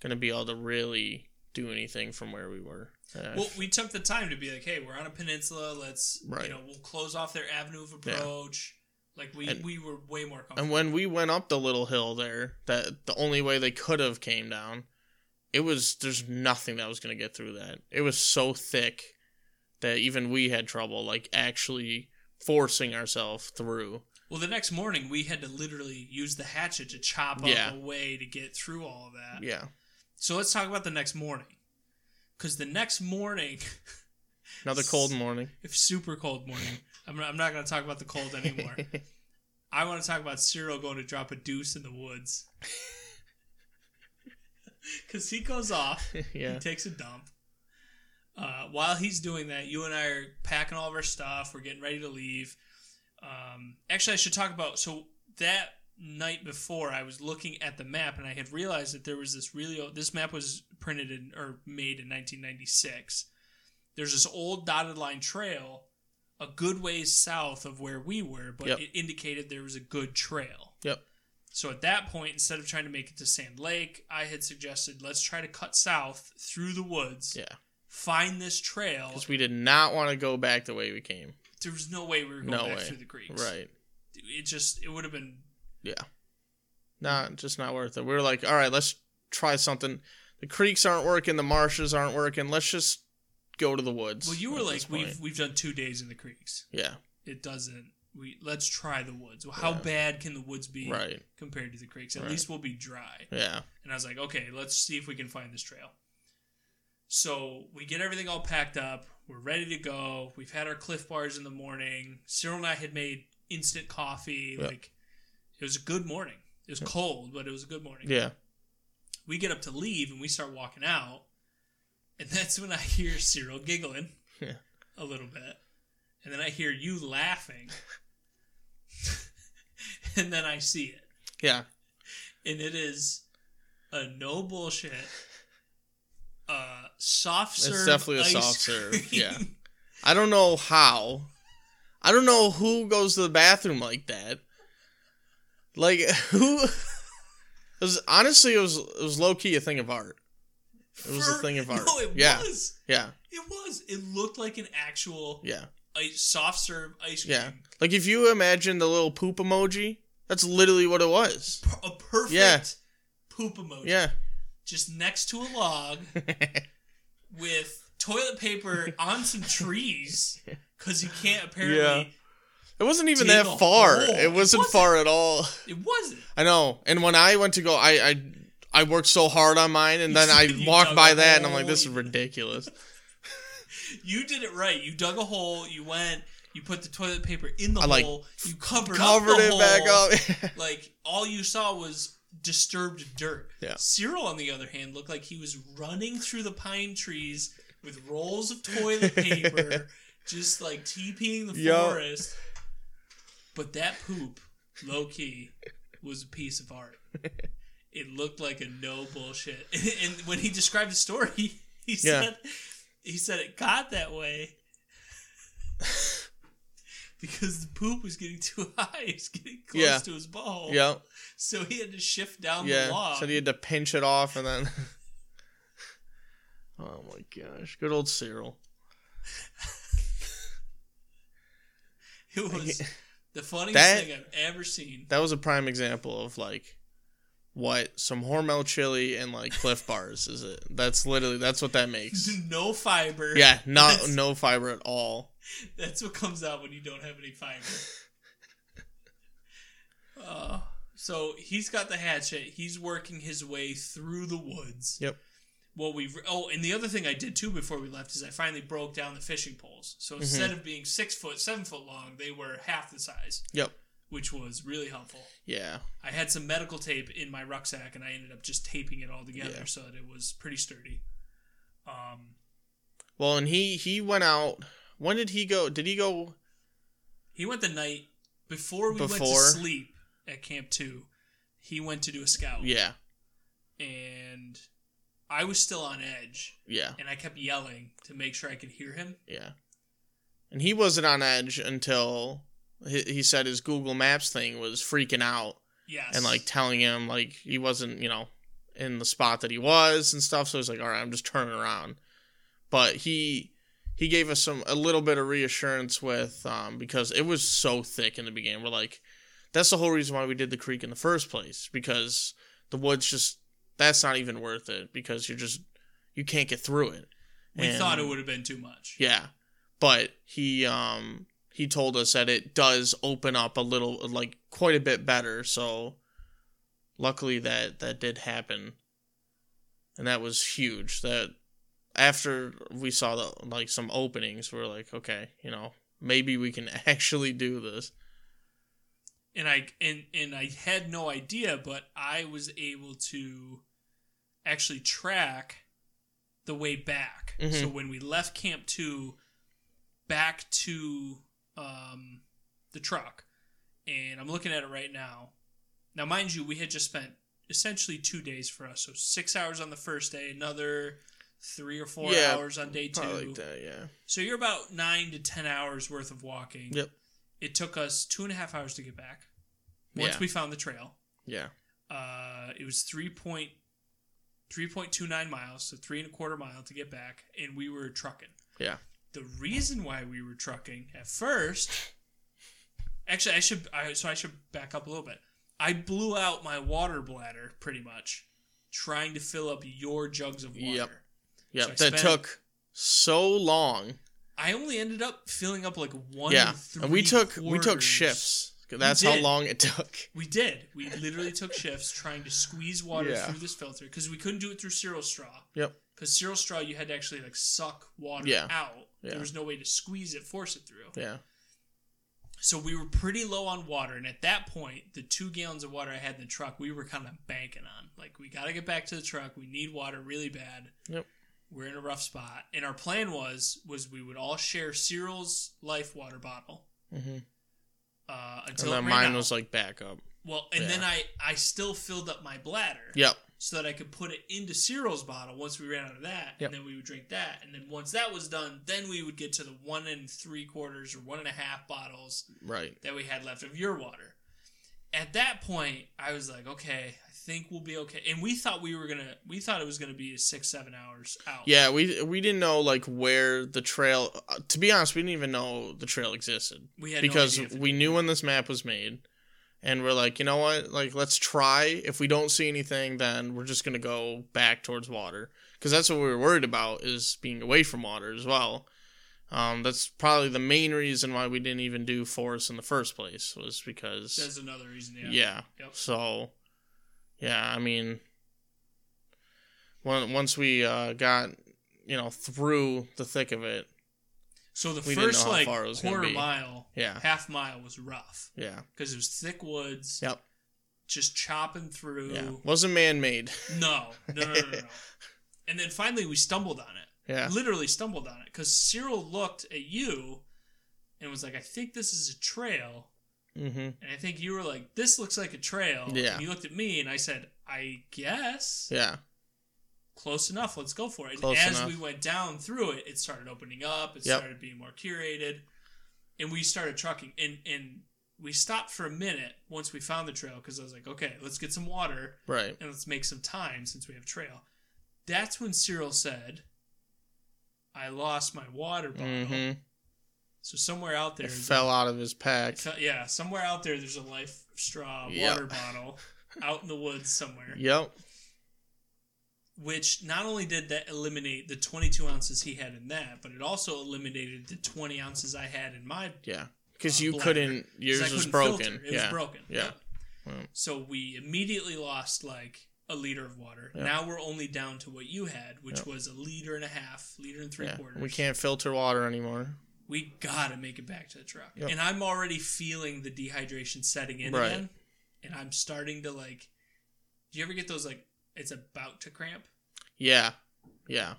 going to be able to really do anything from where we were. Yeah. Well, we took the time to be like, hey, we're on a peninsula. Let's, Right. you know, we'll close off their avenue of Yeah. approach. Like we And- we were way more comfortable. And when we went up the little hill there, that the only way they could have came down, it was there's nothing that was gonna get through that. It was so thick that even we had trouble like actually forcing ourselves through. Well, the next morning we had to literally use the hatchet to chop Yeah. up a way to get through all of that. Yeah. So let's talk about the next morning. Because the next morning, Another cold morning. if super cold morning, I'm not, I'm not going to talk about the cold anymore. I want to talk about Cyril going to drop a deuce in the woods. Because he goes off, yeah. he takes a dump. Uh, while he's doing that, you and I are packing all of our stuff. We're getting ready to leave. Um, actually, I should talk about so that night before, I was looking at the map and I had realized that there was this really old, this map was printed in or made in 1996. There's this old dotted line trail a good ways south of where we were, but Yep. it indicated there was a good trail. Yep. So at that point, instead of trying to make it to Sand Lake, I had suggested let's try to cut south through the woods, Yeah. find this trail. Because we did not want to go back the way we came. There was no way we were going No back way. through the creeks. Right. It just it would have been Yeah. Not just not worth it. We were like, all right, let's try something. The creeks aren't working, the marshes aren't working. Let's just go to the woods. well. You were like we've we've done two days in the creeks. Yeah. It doesn't. We let's try the woods. How Yeah. bad can the woods be Right. compared to the creeks? At Right. least we'll be dry. Yeah. And I was like, okay, let's see if we can find this trail. So we get everything all packed up. We're ready to go. We've had our Clif Bars in the morning. Cyril and I had made instant coffee. Yeah. Like it was a good morning. It was cold, but it was a good morning. Yeah. We get up to leave and we start walking out, and that's when I hear Cyril giggling Yeah. a little bit, and then I hear you laughing, and then I see it Yeah. and it is a no bullshit uh soft serve It's definitely a soft serve, cream. yeah. I don't know how. I don't know who goes to the bathroom like that. Like who? It was honestly it was it was low key a thing of art. It was a thing of art. no it Yeah. was Yeah, it was it looked like an actual yeah, ice, soft serve ice cream yeah. Like if you imagine the little poop emoji, that's literally what it was. a perfect Yeah. poop emoji Yeah. Just next to a log with toilet paper on some trees because you can't apparently Yeah. It wasn't even that far. hole. It It wasn't wasn't. far at all. it wasn't I know. And when I went to go, I I, I worked so hard on mine, and then I walked by that, and I'm like, this is ridiculous. You did it right. You dug a hole. You went. You put the toilet paper in the I, like, hole. You covered, Covered it hole. back up. Like all you saw was disturbed dirt. Yeah. Cyril, on the other hand, looked like he was running through the pine trees with rolls of toilet paper, just like TPing the Yup. forest. But that poop, low key, was a piece of art. It looked like a no bullshit. And when he described the story, he Yeah. said he said it got that way because the poop was getting too high. It's getting close Yeah. to his ball. yeah, So he had to shift down the yeah. log. So he had to pinch it off, and then. oh my gosh, good old Cyril. it was the funniest That- thing I've ever seen. That was a prime example of like what some Hormel chili and like Clif Bars is it? That's literally that's what that makes. no fiber. Yeah, not That's, no fiber at all. that's what comes out when you don't have any fiber. uh, so he's got the hatchet. He's working his way through the woods. Yep. Well, we oh, and the other thing I did too before we left is I finally broke down the fishing poles. So Mm-hmm. instead of being six foot, seven foot long, they were half the size, Yep. Which was really helpful. Yeah. I had some medical tape in my rucksack, and I ended up just taping it all together Yeah. so that it was pretty sturdy. Um, Well, and he he went out. When did he go? Did he go? he went the night before we went to sleep at Camp Two. He went to do a scout, Yeah. and I was still on edge, Yeah. and I kept yelling to make sure I could hear him. Yeah. And he wasn't on edge until he, he said his Google Maps thing was freaking out Yes, and like telling him like he wasn't, you know, in the spot that he was and stuff. So he's like, all right, I'm just turning around. But he he gave us some a little bit of reassurance with um, because it was so thick in the beginning. We're like, that's the whole reason why we did the creek in the first place because the woods just that's not even worth it because you're just you can't get through it. We And- thought it would have been too much. Yeah, but he um he told us that it does open up a little like quite a bit better. So luckily that that did happen, and that was huge. That after we saw the like some openings, we are like, okay, you know, maybe we can actually do this. and I and and I had no idea, but I was able to actually track the way back. Mhm. So when we left Camp Two, back to um, the truck, and I'm looking at it right now. Now, mind you, we had just spent essentially two days for us, so six hours on the first day, another three or four Yeah, hours on day two. Like that, yeah. So you're about nine to ten hours worth of walking. Yep. It took us two and a half hours to get back. Once Yeah. we found the trail, Yeah. uh, it was three point three point two nine miles, so three and a quarter mile to get back, and we were trucking. Yeah. The reason why we were trucking at first, actually, I should I, so I should back up a little bit. I blew out my water bladder pretty much, trying to fill up your jugs of water. Yep. Yep. So that spent- took so long. I only ended up filling up like one. yeah. and, we took three we took shifts. That's how long it took. We did. We literally took shifts trying to squeeze water Yeah. through this filter because we couldn't do it through Cyril's straw. Yep. Because Cyril's straw, you had to actually like suck water Yeah. out. Yeah. There was no way to squeeze it, force it through. Yeah. So we were pretty low on water, and at that point, the two gallons of water I had in the truck, we were kind of banking on. Like, we got to get back to the truck. We need water really bad. Yep. We're in a rough spot, and our plan was was we would all share Cyril's life water bottle hmm uh, And until then mine out. was like backup. well, and yeah. then I I still filled up my bladder. Yep. So that I could put it into Cyril's bottle once we ran out of that, Yep. and then we would drink that, and then once that was done, then we would get to the one and three quarters or one and a half bottles Right. that we had left of your water. At that point, I was like, okay, I think we'll be okay. And we thought we were gonna, we thought it was gonna be six, seven hours out. Yeah, we we didn't know like where the trail. Uh, to be honest, we didn't even know the trail existed we had no because idea we knew when this map was made, and we're like, you know what? Like, let's try. If we don't see anything, then we're just gonna go back towards water because that's what we were worried about is being away from water as well. Um, that's probably the main reason why we didn't even do forest in the first place was because That's another reason. Yeah. yeah. Yep. So, yeah, I mean, when, once we uh, got you know through the thick of it, So the We first like far it was gonna quarter mile, yeah, half mile was rough yeah, because it was thick woods. Yep. Just chopping through. yeah, wasn't man made. No, no, no, no, no. no. and then finally we stumbled on it. Yeah, Literally stumbled on it because Cyril looked at you and was like, "I think this is a trail." mm-hmm. And I think you were like, "This looks like a trail." Yeah. And you looked at me and I said, "I guess." yeah, Close enough. Let's go for it. Close and as enough. we went down through it, it started opening up. It Yep. started being more curated, and we started trucking. And and we stopped for a minute once we found the trail because I was like, "Okay, let's get some water." right. and let's make some time since we have trail. That's when Cyril said, I lost my water bottle. Mm-hmm. So somewhere out there, It fell out of his pack. fell- yeah, somewhere out there, there's a life straw Yep. water bottle out in the woods somewhere. Yep. Which not only did that eliminate the 22 ounces he had in that, but it also eliminated the 20 ounces I had in my. Yeah, because Uh, you bladder. couldn't. Yours was couldn't broken. filter. It yeah. was broken. Yeah. Mm. So we immediately lost like a liter of water. Yep. Now we're only down to what you had, which Yep. was a liter and a half, liter and three Yeah. quarters. We can't filter water anymore. We gotta make it back to the truck. Yep. And I'm already feeling the dehydration setting in Right. again. And I'm starting to like do you ever get those like it's about to cramp? Yeah. Yeah.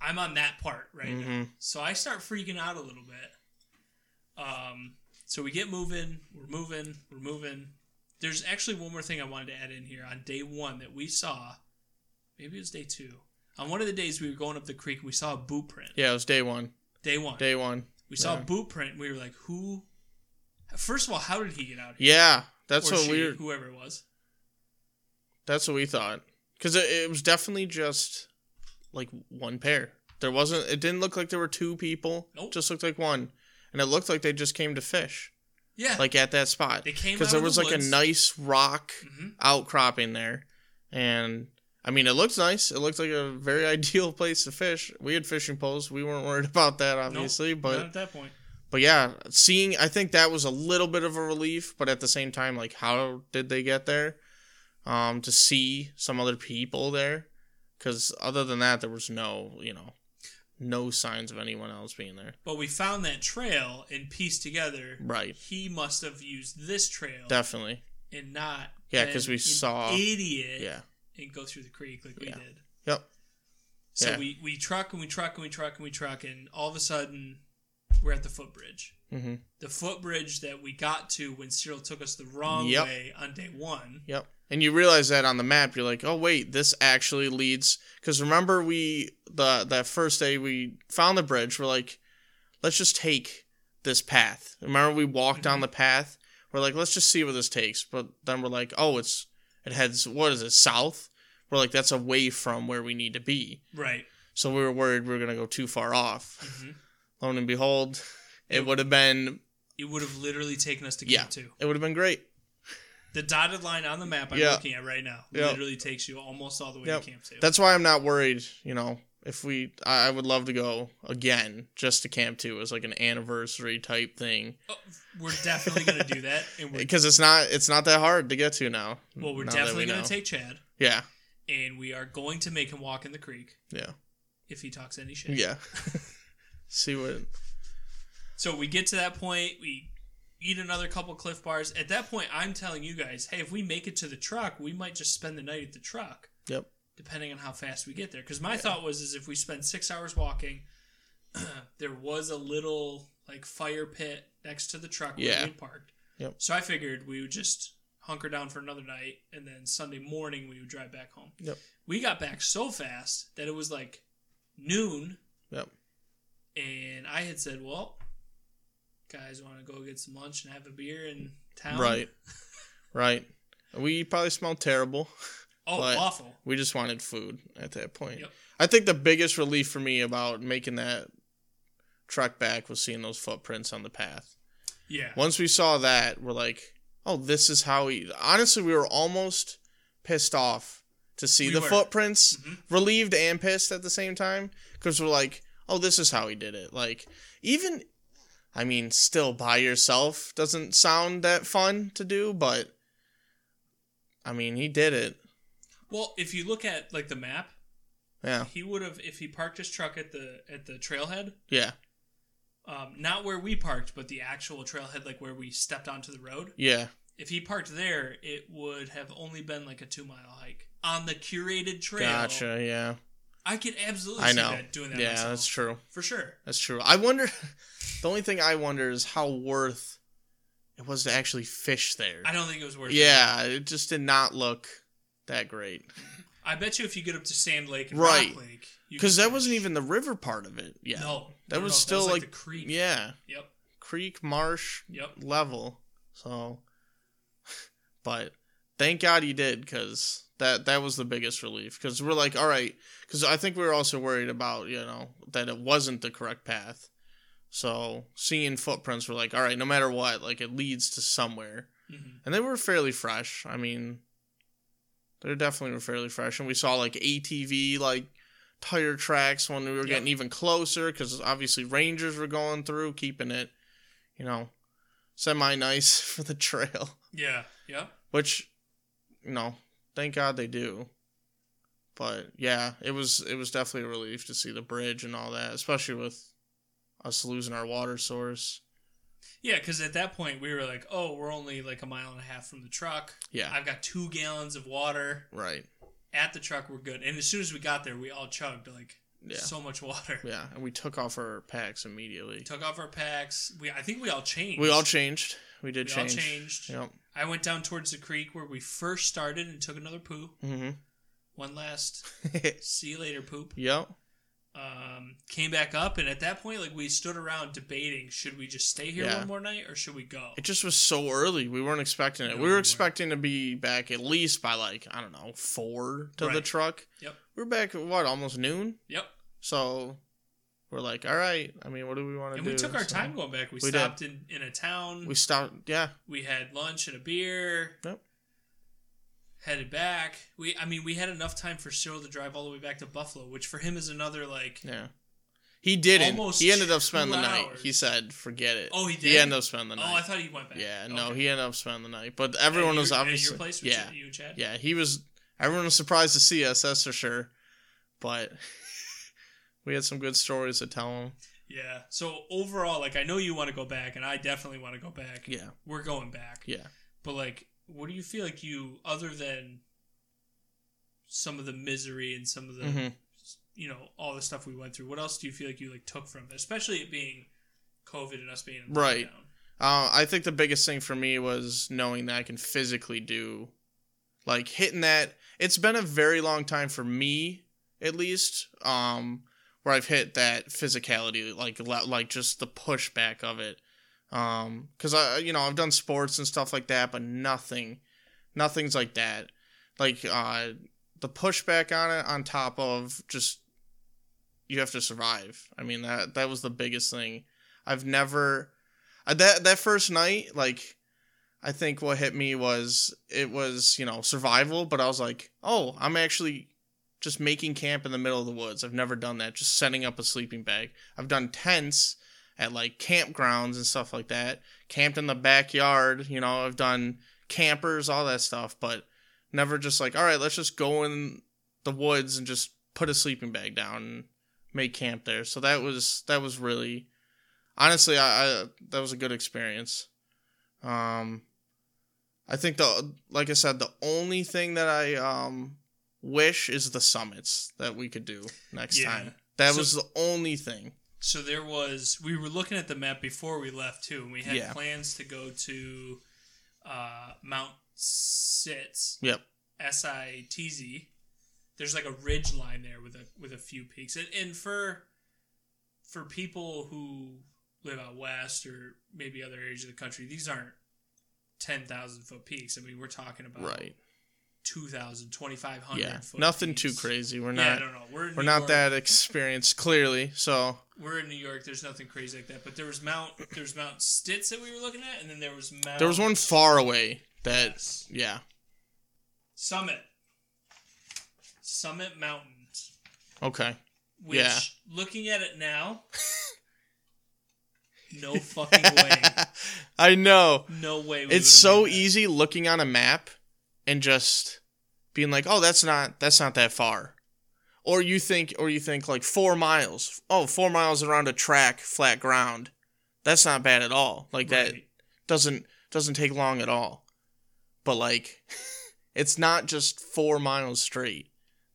I'm on that part right now. Mhm. So I start freaking out a little bit. Um so we get moving, we're moving, we're moving. There's actually one more thing I wanted to add in here on day one that we saw. Maybe it was day two. On one of the days we were going up the creek we saw a boot print. Yeah. It was day one. Day one. Day one. We saw Yeah. a boot print and we were like, who? First of all, how did he get out here? Yeah. That's or what she, we. Were, whoever it was. that's what we thought. Because it, it was definitely just like one pair. There wasn't. It didn't look like there were two people. Nope. Just looked like one, and it looked like they just came to fish, Yeah. like at that spot. They came because there was the like woods. a nice rock Mhm. outcropping there, and I mean, it looked nice. It looked like a very ideal place to fish. We had fishing poles. We weren't worried about that, Nope, obviously, but not at that point. but yeah, seeing I think that was a little bit of a relief, but at the same time, like how did they get there? Um, to see some other people there, because other than that, there was no, you know, no signs of anyone else being there. But we found that trail and pieced together. Right, He must have used this trail definitely. and not Yeah, because we an saw- idiot Yeah, and go through the creek like we Yeah. did. yep, So Yeah. we we truck and we truck and we truck and we truck and all of a sudden we're at the footbridge. hmm The footbridge that we got to when Cyril took us the wrong Yep. way on day one. yep. And you realize that on the map, you're like, oh wait, this actually leads. Because remember, we the that first day we found the bridge. We're like, let's just take this path. Remember, we walked down the path. We're like, let's just see where this takes. But then we're like, oh, it's it heads what is it south? We're like, that's away from where we need to be. Right. So we were worried we were gonna go too far off. Mhm. Lo and behold, it would have been It would have literally taken us to Yeah. Camp 2. it would have been great. The dotted line on the map I'm Yeah. looking at right now literally takes you almost all the way Yep. to Camp 2. That's why I'm not worried. You know, if we, I, I would love to go again just to Camp Two as like an anniversary type thing Oh, we're definitely going to do that. Because it's not it's not that hard to get to now. well, we're now definitely we going know. to take Chad Yeah, and we are going to make him walk in the creek yeah, if he talks any shit. yeah. See what? So we get to that point, we eat another couple Clif Bars. At that point, I'm telling you guys, hey, if we make it to the truck, we might just spend the night at the truck, Yep. depending on how fast we get there. Because my thought was, is if we spend six hours walking, there was a little like fire pit next to the truck where we parked. Yep. So I figured we would just hunker down for another night, and then Sunday morning we would drive back home. Yep. We got back so fast that it was like noon Yep. and I had said, "Well, guys, want to go get some lunch and have a beer in town?" Right. Right. We probably smelled terrible. Oh, but- awful. We just wanted food at that point. Yep. I think the biggest relief for me about making that trek back was seeing those footprints on the path. Yeah. Once we saw that, we're like, oh, this is how he. Honestly, we were almost pissed off to see We the were. footprints, Mhm. relieved and pissed at the same time, because we're like, oh, this is how he did it. Like, even, I mean, still by yourself doesn't sound that fun to do, but I mean, he did it. Well, if you look at like the map, Yeah, he would have if he parked his truck at the at the trailhead, yeah, um, not where we parked, but the actual trailhead, like where we stepped onto the road. yeah, If he parked there, it would have only been like a two mile hike on the curated trail. gotcha, yeah. I could absolutely I see know. that doing that Yeah, myself. that's true. for sure. That's true. I wonder. The only thing I wonder is how worth it was to actually fish there. I don't think it was worth it. Yeah, it just did not look that great. I bet you if you get up to Sand Lake and Right. Rock Lake, Because that wasn't even the river part of it. Yeah, No, that was no, still like, the creek. yeah, Yep. creek marsh Yep. level. So, but thank God he did because that that was the biggest relief. Because we're like, all right, because I think we were also worried about you know that it wasn't the correct path. So seeing footprints, we're like, all right, no matter what, like it leads to somewhere. hmm and they were fairly fresh. I mean, they definitely were fairly fresh, and we saw like ATV like tire tracks when we were getting even closer because obviously rangers were going through, keeping it, you know, semi nice for the trail. Yeah. yeah Which, you know, thank God they do. But yeah, it was it was definitely a relief to see the bridge and all that, especially with us losing our water source. Yeah, because at that point we were like, oh, we're only like a mile and a half from the truck. Yeah, I've got two gallons of water right. at the truck. We're good. And as soon as we got there, we all chugged like Yeah. so much water. Yeah, and we took off our packs immediately. Took off our packs. We I think we all changed. We all changed. We did We change. all changed. Yep. I went down towards the creek where we first started and took another poo. Mm-hmm. One last see you later poop. yep. Um, came back up, and at that point, like we stood around debating: should we just stay here Yeah. one more night or should we go? It just was so early. We weren't expecting it. No, we we were weren't. expecting to be back at least by like I don't know four to the truck. Yep. We are back at what almost noon. Yep. So we're like, all right. I mean, what do we want to do? And we took our So, time going back. We, We did. stopped in, in a town. We stopped. Yeah, we had lunch and a beer. Yep. Headed back. We I mean we had enough time for Cyril to drive all the way back to Buffalo, which for him is another like yeah. He didn't. Almost he ended up spending the night. hours. He said, "Forget it." Oh, he did. He ended up spending the Oh, night. I thought he went back. yeah, no, Okay. he ended up spending the night. But everyone was obviously place yeah, you and Chad. yeah. He was. Everyone was surprised to see us. That's for sure. But we had some good stories to tell them. Yeah. So overall, like I know you want to go back, and I definitely want to go back. Yeah, We're going back. yeah. But like, what do you feel like you, other than some of the misery and some of the, hmm you know, all the stuff we went through, what else do you feel like you like took from it, especially it being COVID and us being in Right. Uh, I think the biggest thing for me was knowing that I can physically do, like hitting that. It's been a very long time for me, at least, um, where I've hit that physicality, like like just the pushback of it. Um, cause I, you know, I've done sports and stuff like that, but nothing, nothing's like that. Like, uh, the pushback on it, on top of just you have to survive. I mean that that was the biggest thing. I've never that that first night, like, I think what hit me was it was you know survival, but I was like, oh, I'm actually just making camp in the middle of the woods. I've never done that. Just setting up a sleeping bag. I've done tents at like campgrounds and stuff like that. Camped in the backyard. You know, I've done campers, all that stuff, but never just like, all right, let's just go in the woods and just put a sleeping bag down and make camp there. So that was that was really honestly, I, I that was a good experience. Um, I think the like I said, the only thing that I um wish is the summits that we could do next Yeah. time. That So- was the only thing. So there was. We were looking at the map before we left too, and we had Yeah. plans to go to uh, Mount Sitz, Yep. S I T Z. There's like a ridge line there with a with a few peaks, and, and for for people who live out west or maybe other areas of the country, these aren't ten thousand foot peaks. I mean, we're talking about Right. 2,000, 2,500 Yeah. foot. Nothing too crazy. We're Yeah, not no, no. We're we're not York. that experienced clearly. So We're in New York. There's nothing crazy like that. But there was Mount. there's Mount Sitz that we were looking at, and then there was Mount. there was one far away that Yes. yeah. Summit. Summit Mountains. Okay. Which, Yeah. looking at it now, no fucking way. I know. No way. It's so easy looking on a map and just being like, "Oh, that's not that's not that far." Or you think or you think like 4 miles. Oh, four miles around a track, flat ground. That's not bad at all. Like that doesn't doesn't take long at all. But like it's not just 4 miles straight.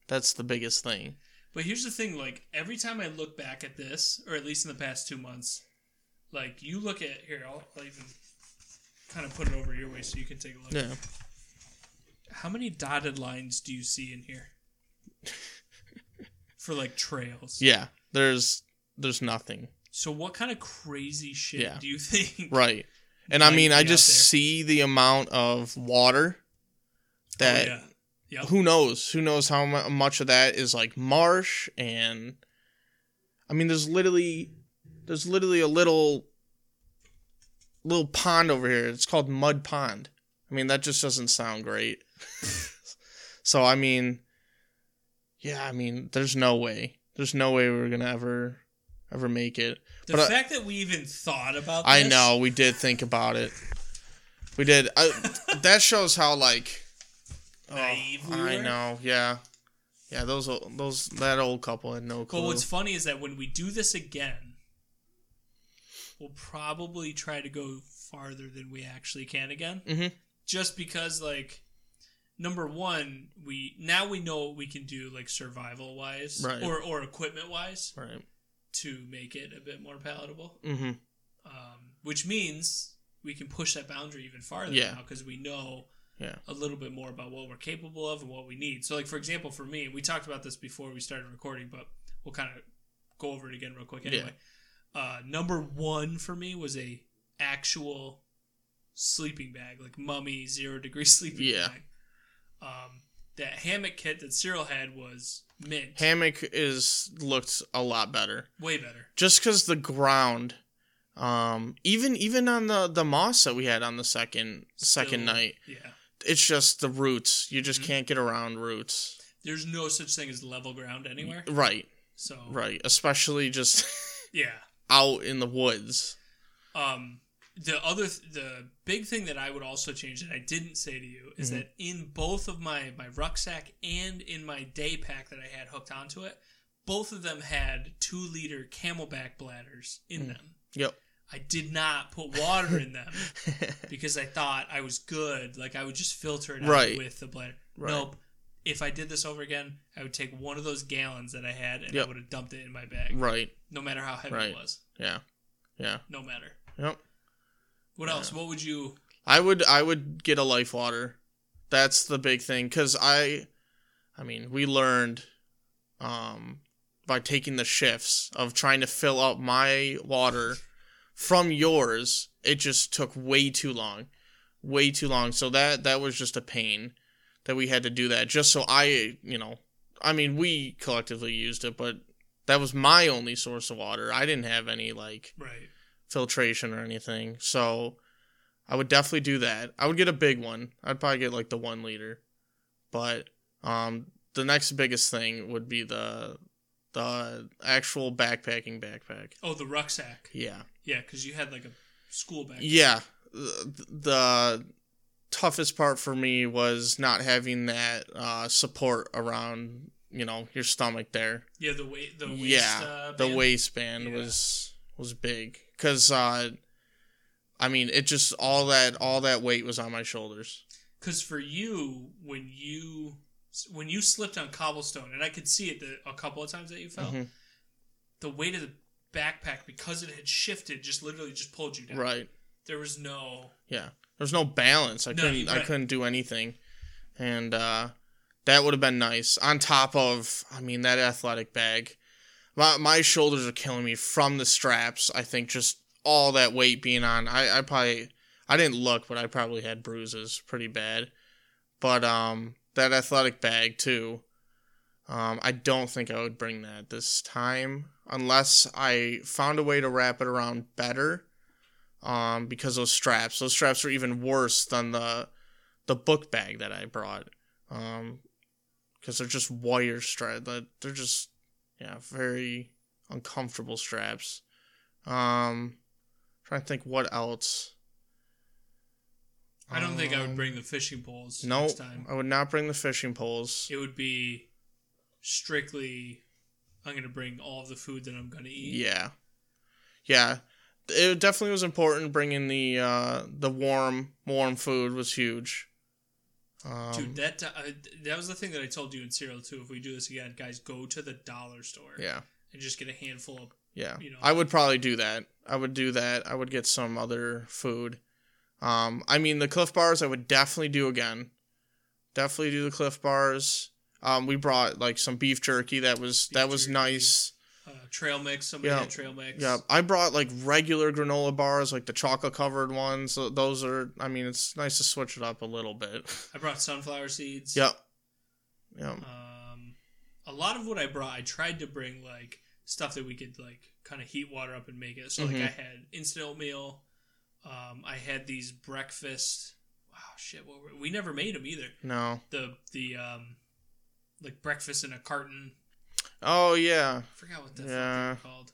That's the biggest thing. But here's the thing: like every time I look back at this, or at least in the past two months, like you look at here, I'll, I'll even kind of put it over your way so you can take a look. Yeah. How many dotted lines do you see in here for like trails? Yeah. There's there's nothing. So what kind of crazy shit Yeah. do you think? Right. And I mean, I just see the amount of water oh, that oh, yeah. Yep. who knows? Who knows how much of that is like marsh and I mean there's literally there's literally a little little pond over here. It's called Mud Pond. I mean that just doesn't sound great. so I mean yeah, I mean there's no way. There's no way we're going to ever ever make it. The but I- fact that we even thought about this, I know we did think about it. We did. I, that shows how like oh, I know. Yeah, yeah. Those those that old couple had no clue. But what's funny is that when we do this again, we'll probably try to go farther than we actually can again. Mhm. Just because, like, number one, we now we know what we can do, like survival wise, Right. or or equipment wise, right? to make it a bit more palatable. Mm-hmm. Um, which means we can push that boundary even farther Yeah. now because we know Yeah. a little bit more about what we're capable of and what we need. So, like for example, for me, we talked about this before we started recording, but we'll kind of go over it again real quick anyway. Uh, number one for me was a actual sleeping bag, like mummy zero degree sleeping Yeah. bag. Um, that hammock kit that Cyril had was mint, Hammock is looked a lot better. way better. just because the ground um even even on the the moss that we had on the second second Still- night Yeah, it's just the roots you just Mhm. can't get around roots there's no such thing as level ground anywhere. right So right especially just yeah. out in the woods Um, the other th- the big thing that I would also change that I didn't say to you is Mhm. that in both of my my rucksack and in my day pack that I had hooked onto it, both of them had two liter CamelBak bladders in Mm. them. yep I did not put water in them because I thought I was good. Like I would just filter it out Right. with the bladder. Right. Nope. If I did this over again, I would take one of those gallons that I had and I would have dumped it in my bag, right no matter how heavy Right. it was. yeah yeah No matter. yep What else? What would you? i would i would get a life water that's the big thing because i i mean we learned um by taking the shifts of trying to fill up my water from yours it just took way too long way too long so that that was just a pain that we had to do that just so i you know i mean we collectively used it but that was my only source of water i didn't have any like Right. Filtration or anything. So i would definitely do that. I would get a big one. I'd probably get like the one liter. But um the next biggest thing would be the the actual backpacking backpack. Oh, the rucksack. yeah. Yeah, because you had like a school bag. yeah. The, the toughest part for me was not having that uh, support around you know your stomach there. Yeah, the weight. The waist, yeah uh, the waistband Yeah. was was big because uh i mean it just all that all that weight was on my shoulders. Because for you, when you when you slipped on cobblestone, and I could see it the, a couple of times that you fell, Mhm. the weight of the backpack because it had shifted just literally just pulled you down. right. There was no. yeah. There's no balance. I No, couldn't you- i couldn't do anything. And uh that would have been nice. On top of i mean that athletic bag my, my shoulders are killing me from the straps i think just all that weight being on. I i probably i didn't look but i probably had bruises pretty bad. But um that athletic bag too um i don't think i would bring that this time unless i found a way to wrap it around better um because those straps those straps are even worse than the the book bag that i brought um because they're just wire strap they're just yeah very uncomfortable straps um trying to think what else I don't think I would Um, bring the fishing poles no time. i would not bring the fishing poles It would be strictly. I'm gonna bring all the food that I'm gonna eat. yeah yeah it definitely was important bringing the uh the warm warm food was huge um, Dude, that uh, that was the thing that I told you in Cyril too. If we do this again, guys, go to the dollar store yeah and just get a handful of. Yeah, you know. I would probably do that. I would do that. I would get some other food. Um, I mean, the Clif Bars I would definitely do again. Definitely do the Clif Bars. Um, we brought like some beef jerky. That was Beef that was jerky. nice. Uh, trail mix. Somebody Yeah. had trail mix. Yeah, I brought like regular granola bars, like the chocolate covered ones. So those are. I mean, it's nice to switch it up a little bit. I brought sunflower seeds. yep. Yep. Um, a lot of what I brought, I tried to bring like stuff that we could like kind of heat water up and make it. So Mhm. like I had instant oatmeal. Um, I had these breakfast. Wow, shit! We never made them either. No. The the um, like breakfast in a carton. Oh yeah. I forgot what the Yeah. fuck they were called.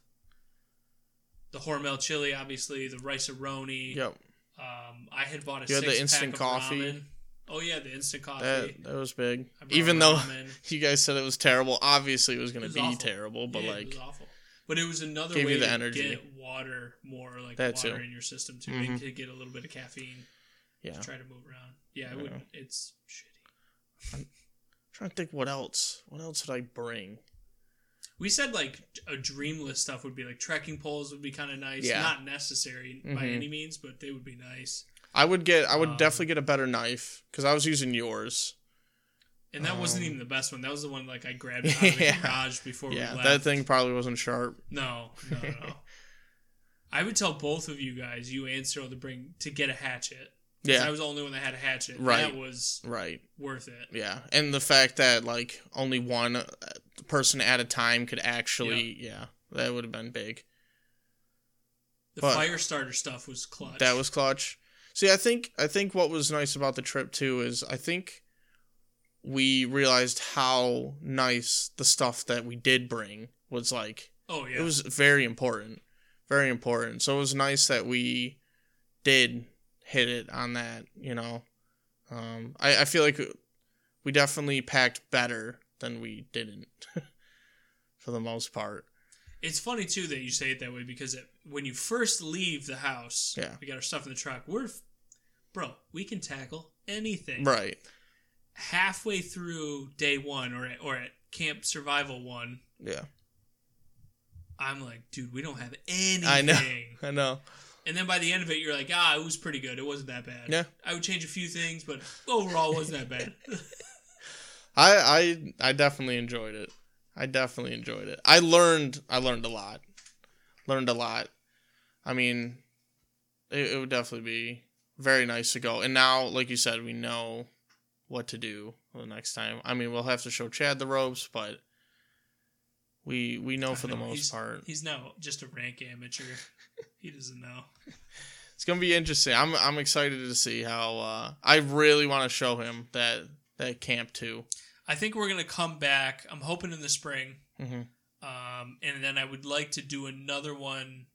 The Hormel chili, obviously. The Rice-A-Roni. Yep. Um, I had bought a You had the instant coffee? Ramen. Oh yeah, the instant coffee. That that was big. Even though ramen. you guys said it was terrible, obviously it was going to be awful. terrible. But Yeah, like, it was awful. But it was another way to energy. get water more like That water too. in your system too, Mhm. and to get a little bit of caffeine yeah. to try to move around. Yeah, I would. It's shitty. trying to think what else. What else did I bring? We said like a dreamless stuff would be like trekking poles would be kind of nice. Yeah. Not necessary by Mhm. any means, but they would be nice. I would get. I would Um, definitely get a better knife because I was using yours. And that wasn't Um, even the best one. That was the one like I grabbed out of the Yeah. garage before Yeah, we left. that thing probably wasn't sharp. No, no, no. no. I would tell both of you guys, you and Cyril, to bring to get a hatchet 'Cause Yeah. I was the only one that had a hatchet. Right. That was Right. worth it. Yeah. And the fact that like only one uh, person at a time could actually, yeah, that would have been big. The But- fire starter stuff was clutch. That was clutch. See, I think I think what was nice about the trip too is I think we realized how nice the stuff that we did bring was like. Oh yeah. It was very important, very important. So it was nice that we did hit it on that. You know, um, I I feel like we definitely packed better than we didn't, for the most part. It's funny too that you say it that way because it, when you first leave the house, Yeah. we got our stuff in the truck. We're, bro, we can tackle anything. Right. Halfway through day one, or at, or at Camp Survival one, Yeah. I'm like, dude, we don't have anything. I know. I know. And then by the end of it, you're like, ah, it was pretty good. It wasn't that bad. Yeah. I would change a few things, but overall, it wasn't that bad. I I I definitely enjoyed it. I definitely enjoyed it. I learned I learned a lot. Learned a lot. I mean, it, it would definitely be very nice to go. And now, like you said, we know what to do the next time. I mean, we'll have to show Chad the ropes, but we we know for I the most he's, part. He's now just a rank amateur. he doesn't know. It's gonna be interesting. I'm I'm excited to see how. Uh, I really want to show him that that camp too. I think we're gonna come back. I'm hoping in the spring. hmm Um, and then I would like to do another one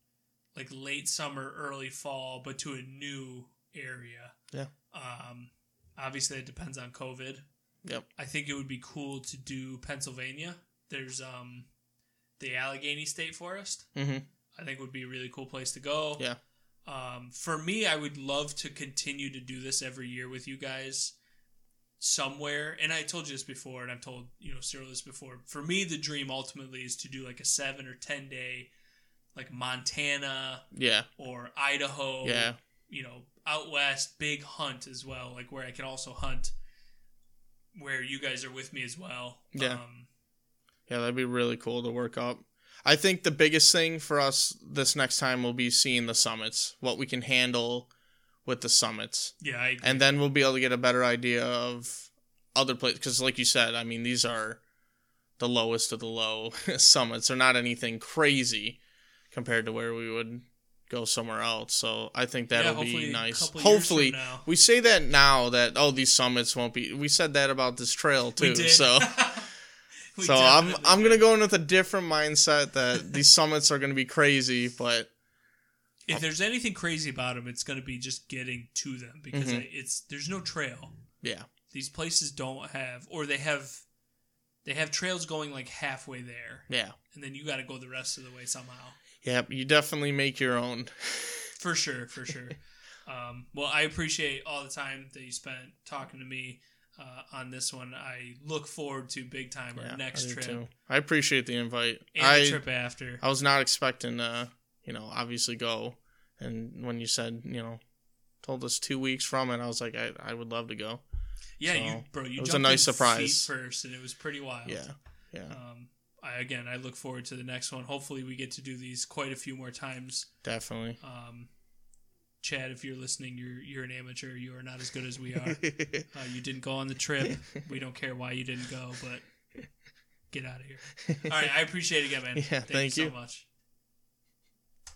like late summer, early fall, but to a new area. Yeah. Um, obviously, it depends on COVID. Yep. I think it would be cool to do Pennsylvania. There's um, the Allegheny State Forest. hmm I think would be a really cool place to go. Yeah. Um, for me, I would love to continue to do this every year with you guys somewhere. And I told you this before, and I've told you know Cyril this before. For me, the dream ultimately is to do like a seven or ten day, like Montana Yeah. or Idaho. Yeah. You know, out west, big hunt as well, like where I can also hunt where you guys are with me as well. Yeah. Um, Yeah, that'd be really cool to work up. I think the biggest thing for us this next time will be seeing the summits, what we can handle with the summits. yeah. I, And then we'll be able to get a better idea of other places. Because, like you said, I mean, these are the lowest of the low summits. They're not anything crazy compared to where we would go somewhere else. So I think that'll hopefully be nice. couple years from Hopefully, we say that now that, oh, these summits won't be. We said that about this trail, too. So. We so I'm I'm did. gonna go in with a different mindset that these summits are gonna be crazy, but if there's anything crazy about them, it's going to be just getting to them because Mhm. It's there's no trail. yeah, These places don't have, or they have, they have trails going like halfway there, yeah, and then you got to go the rest of the way somehow. yeah. You definitely make your own. For sure, for sure. um, well, I appreciate all the time that you spent talking to me uh, on this one. I look forward to big time our Yeah, next I trip too. I appreciate the invite. and I the trip after. I was not expecting to, you know, obviously go, and when you said, you know, told us two weeks from it, I was like, I I would love to go. yeah, you bro, you it was a nice surprise. first, and it was pretty wild. Yeah, yeah, Um, I, again, I look forward to the next one. Hopefully, we get to do these quite a few more times. definitely. Um, Chad, if you're listening, you're you're an amateur. You are not as good as we are. Uh, you didn't go on the trip. We don't care why you didn't go, but get out of here. All right, I appreciate it again, man. Yeah, thank you you. so much.